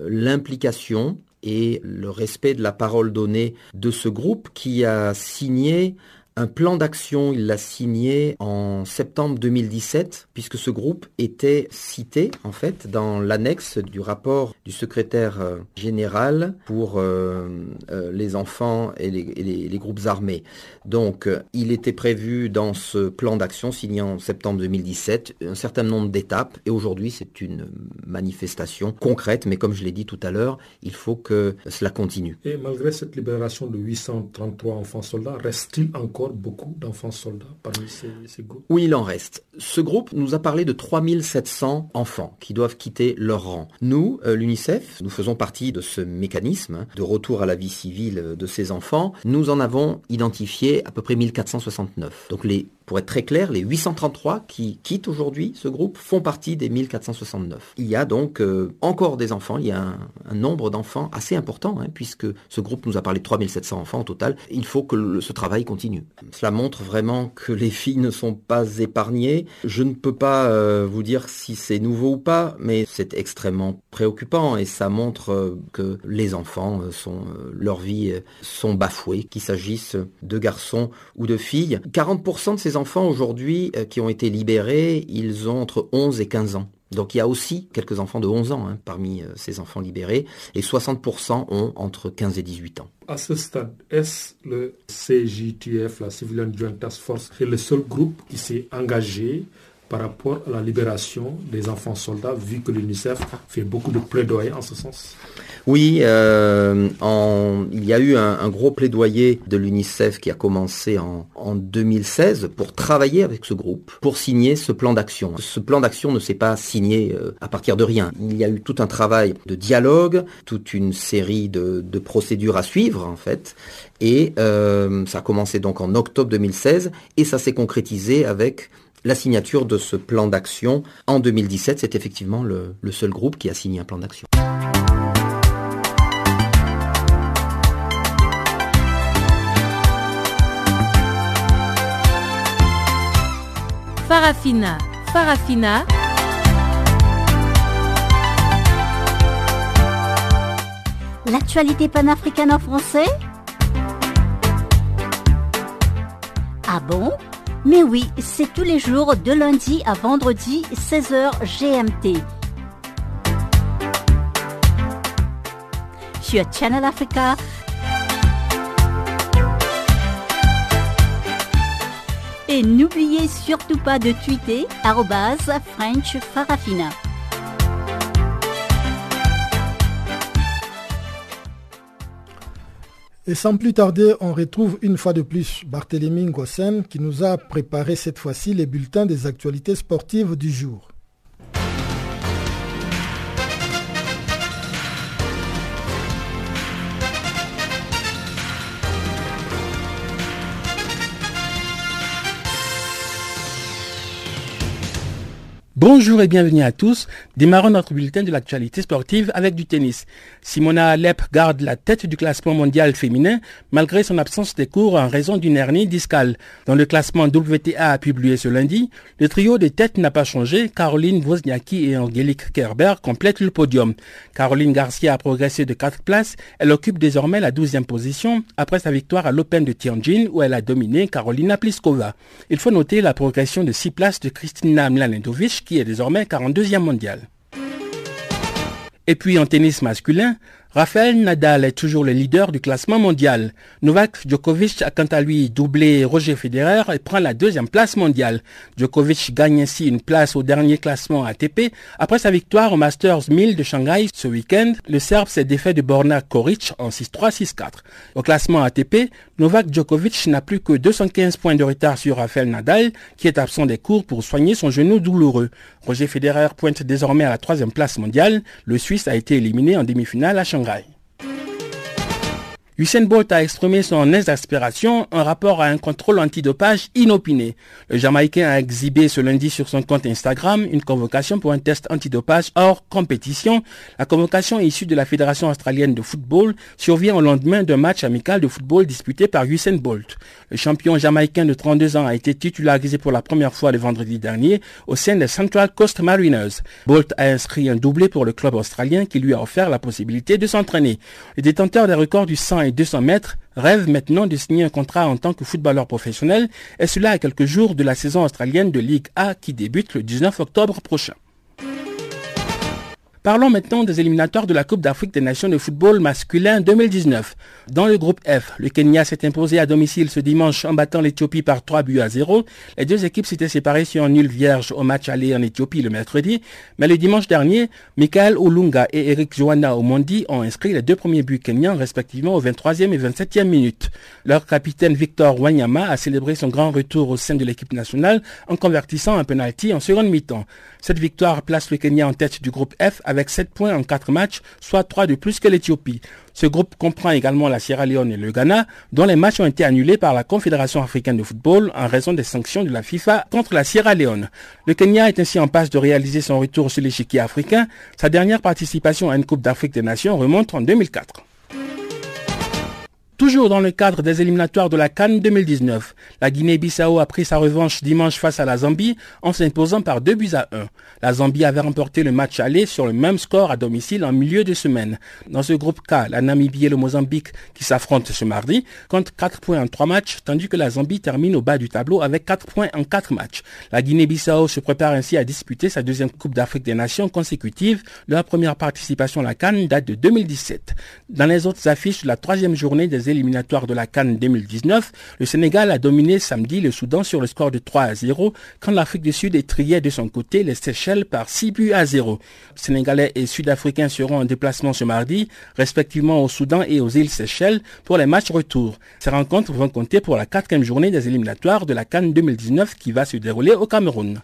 l'implication et le respect de la parole donnée de ce groupe qui a signé un plan d'action, il l'a signé en septembre 2017, puisque ce groupe était cité en fait dans l'annexe du rapport du secrétaire euh, général pour euh, euh, les enfants et les, groupes armés. Donc il était prévu dans ce plan d'action signé en septembre 2017 un certain nombre d'étapes et aujourd'hui c'est une manifestation concrète, mais comme je l'ai dit tout à l'heure, il faut que cela continue. Et malgré cette libération de 833 enfants soldats, reste-t-il encore beaucoup d'enfants soldats parmi ces, groupes Oui, il en reste. Ce groupe nous a parlé de 3700 enfants qui doivent quitter leur rang. Nous, euh, l'UNICEF, nous faisons partie de ce mécanisme de retour à la vie civile de ces enfants. Nous en avons identifié à peu près 1469. Donc les Pour être très clair, les 833 qui quittent aujourd'hui ce groupe font partie des 1469. Il y a donc euh, encore des enfants, il y a un, nombre d'enfants assez important, hein, puisque ce groupe nous a parlé de 3700 enfants au total. Il faut que ce travail continue. Cela montre vraiment que les filles ne sont pas épargnées. Je ne peux pas euh, vous dire si c'est nouveau ou pas, mais c'est extrêmement préoccupant et ça montre euh, que les enfants leur vie sont bafouées, qu'il s'agisse de garçons ou de filles. 40% de ces enfants aujourd'hui euh, qui ont été libérés, ils ont entre 11 et 15 ans. Donc il y a aussi quelques enfants de 11 ans hein, parmi euh, ces enfants libérés et 60% ont entre 15 et 18 ans. À ce stade, est-ce le CJTF, la Civilian Joint Task Force, est le seul groupe qui s'est engagé par rapport à la libération des enfants soldats, vu que l'UNICEF fait beaucoup de plaidoyer en ce sens oui, euh, il y a eu un, gros plaidoyer de l'UNICEF qui a commencé en, 2016 pour travailler avec ce groupe, pour signer ce plan d'action. Ce plan d'action ne s'est pas signé euh, à partir de rien. Il y a eu tout un travail de dialogue, toute une série de, procédures à suivre en fait. Et euh, ça a commencé donc en octobre 2016 et ça s'est concrétisé avec la signature de ce plan d'action en 2017. C'est effectivement le seul groupe qui a signé un plan d'action. Farafina. Farafina. L'actualité panafricaine en français Ah bon? Mais oui, c'est tous les jours de lundi à vendredi 16h GMT. Sur Channel Africa Et n'oubliez surtout pas de tweeter French Farafina. Et sans plus tarder, on retrouve une fois de plus Barthélémy Ngossen qui nous a préparé cette fois-ci les bulletins des actualités sportives du jour. Bonjour et bienvenue à tous. Démarrons notre bulletin de l'actualité sportive avec du tennis. Simona Alep garde la tête du classement mondial féminin malgré son absence des cours en raison d'une hernie discale. Dans le classement WTA publié ce lundi, le trio des têtes n'a pas changé. Caroline Wozniacki et Angélique Kerber complètent le podium. Caroline Garcia a progressé de 4 places. Elle occupe désormais la 12e position après sa victoire à l'Open de Tianjin où elle a dominé Carolina Pliskova. Il faut noter la progression de 6 places de Kristina Mladenovic qui est désormais 42e mondial. Et puis en tennis masculin, Rafael Nadal est toujours le leader du classement mondial. Novak Djokovic a quant à lui doublé Roger Federer et prend la deuxième place mondiale. Djokovic gagne ainsi une place au dernier classement ATP. Après sa victoire au Masters 1000 de Shanghai ce week-end, le Serbe s'est défait de Borna Koric en 6-3, 6-4. Au classement ATP, Novak Djokovic n'a plus que 215 points de retard sur Rafael Nadal, qui est absent des cours pour soigner son genou douloureux. Roger Federer pointe désormais à la troisième place mondiale. Le Suisse a été éliminé en demi-finale à Shanghai. Shanghai. Usain Bolt a exprimé son exaspération en rapport à un contrôle antidopage inopiné. Le Jamaïcain a exhibé ce lundi sur son compte Instagram une convocation pour un test antidopage hors compétition. La convocation issue de la Fédération australienne de football survient au lendemain d'un match amical de football disputé par Usain Bolt. Le champion jamaïcain de 32 ans a été titularisé pour la première fois le vendredi dernier au sein des Central Coast Mariners. Bolt a inscrit un doublé pour le club australien qui lui a offert la possibilité de s'entraîner. Le détenteur des records du 100 et 200 mètres rêve maintenant de signer un contrat en tant que footballeur professionnel et cela à quelques jours de la saison australienne de Ligue A qui débute le 19 octobre prochain. Parlons maintenant des éliminatoires de la Coupe d'Afrique des Nations de football masculin 2019. Dans le groupe F, le Kenya s'est imposé à domicile ce dimanche en battant l'Éthiopie par 3 buts à 0. Les deux équipes s'étaient séparées sur un nul vierge au match aller en Éthiopie le mercredi, mais le dimanche dernier, Michael Olunga et Eric Joanna Omondi ont inscrit les deux premiers buts kenyans respectivement au 23e et 27e minute. Leur capitaine Victor Wanyama a célébré son grand retour au sein de l'équipe nationale en convertissant un penalty en seconde mi-temps. Cette victoire place le Kenya en tête du groupe F avec 7 points en 4 matchs, soit 3 de plus que l'Éthiopie. Ce groupe comprend également la Sierra Leone et le Ghana, dont les matchs ont été annulés par la Confédération africaine de football en raison des sanctions de la FIFA contre la Sierra Leone. Le Kenya est ainsi en passe de réaliser son retour sur l'échiquier africain. Sa dernière participation à une Coupe d'Afrique des Nations remonte en 2004. Toujours dans le cadre des éliminatoires de la Cannes 2019, la Guinée-Bissau a pris sa revanche dimanche face à la Zambie en s'imposant par 2 buts à 1. La Zambie avait remporté le match aller sur le même score à domicile en milieu de semaine. Dans ce groupe K, la Namibie et le Mozambique qui s'affrontent ce mardi comptent 4 points en 3 matchs, tandis que la Zambie termine au bas du tableau avec 4 points en 4 matchs. La Guinée-Bissau se prépare ainsi à disputer sa deuxième Coupe d'Afrique des Nations consécutive. Leur première participation à la Cannes date de 2017. Dans les autres affiches la troisième journée des éliminatoires de la Cannes 2019, le Sénégal a dominé samedi le Soudan sur le score de 3 à 0, quand l'Afrique du Sud étriait de son côté les Seychelles par 6 buts à 0. Sénégalais et Sud-Africains seront en déplacement ce mardi, respectivement au Soudan et aux îles Seychelles, pour les matchs retour. Ces rencontres vont compter pour la quatrième journée des éliminatoires de la Cannes 2019 qui va se dérouler au Cameroun.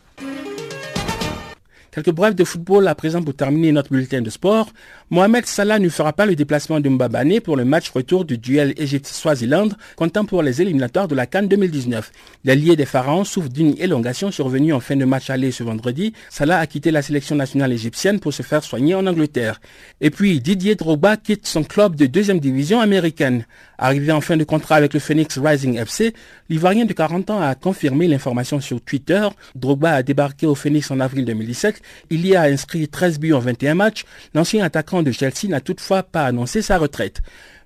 Quelques brefs de football à présent pour terminer notre bulletin de sport. Mohamed Salah ne fera pas le déplacement de Mbabane pour le match retour du duel Égypte-Swaziland, comptant pour les éliminatoires de la Cannes 2019. L'allié des Pharaons souffre d'une élongation survenue en fin de match aller ce vendredi. Salah a quitté la sélection nationale égyptienne pour se faire soigner en Angleterre. Et puis Didier Drogba quitte son club de deuxième division américaine. Arrivé en fin de contrat avec le Phoenix Rising FC, l'Ivoirien de 40 ans a confirmé l'information sur Twitter. Drogba a débarqué au Phoenix en avril 2017. Il y a inscrit 13 buts en 21 matchs. L'ancien attaquant de Chelsea n'a toutefois pas annoncé sa retraite.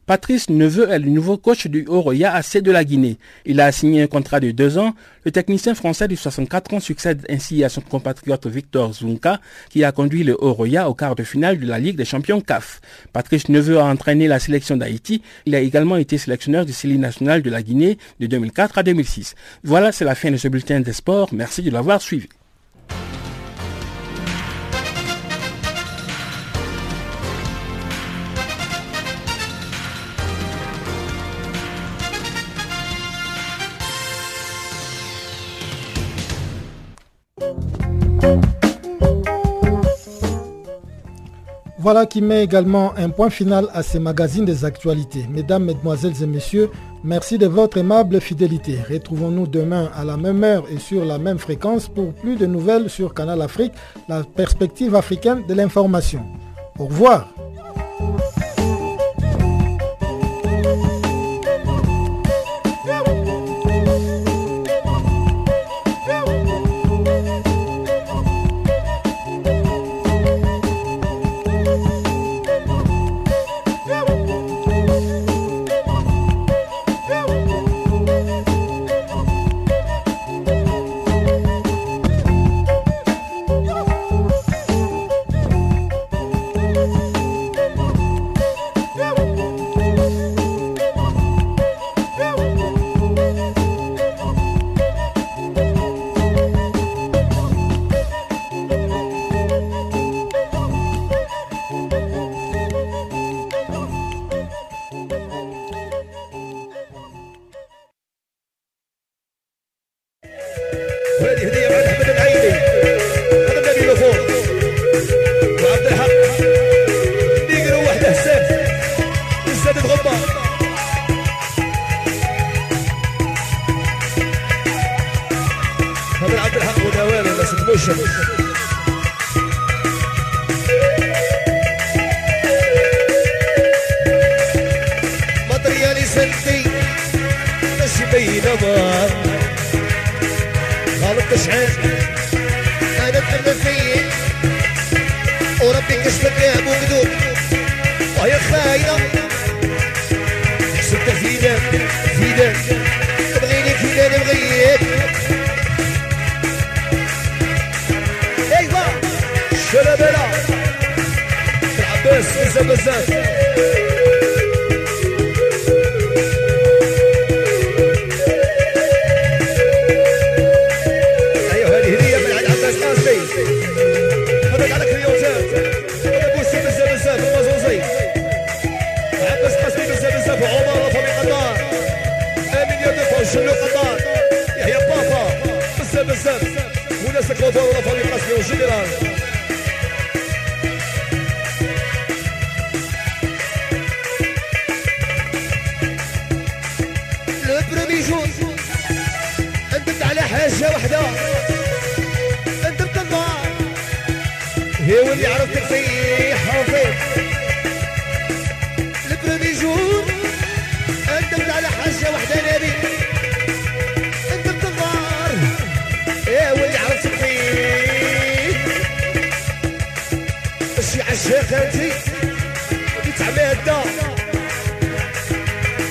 Patrice Neveu est le nouveau coach du Oroya AC de la Guinée. Il a signé un contrat de deux ans. Le technicien français de 64 ans succède ainsi à son compatriote Victor Zunka, qui a conduit le Oroya au quart de finale de la Ligue des champions CAF. Patrice Neveu a entraîné la sélection d'Haïti. Il a également été sélectionneur du CELI national de la Guinée de 2004 à 2006. Voilà, c'est la fin de ce bulletin des sports. Merci de l'avoir suivi. Voilà qui met également un point final à ces magazines des actualités. Mesdames, Mesdemoiselles et Messieurs, merci de votre aimable fidélité. Retrouvons-nous demain à la même heure et sur la même fréquence pour plus de nouvelles sur Canal Afrique, la perspective africaine de l'information. Au revoir. أنا تلفيت وربي كشف كلام وكذوب وهي خاينة. ستة فينا فينا تبغيني فينا نبغيك ايوا شلبلة العباس بزاف بزاف. واللي عرفت فيه حافظ. البريمي جور انت على حاجة وحدة نبي. أنت بتغار يا واللي عرفت فيه شي عشاق أنتي. بتعمادة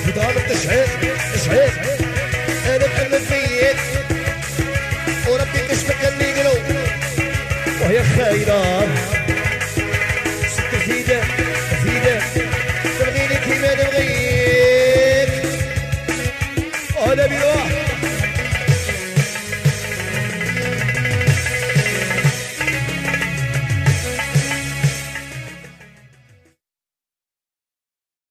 بضال التشعيق تشعيق أنا محمد فيك. وربي كشفك اللي وهي خاينة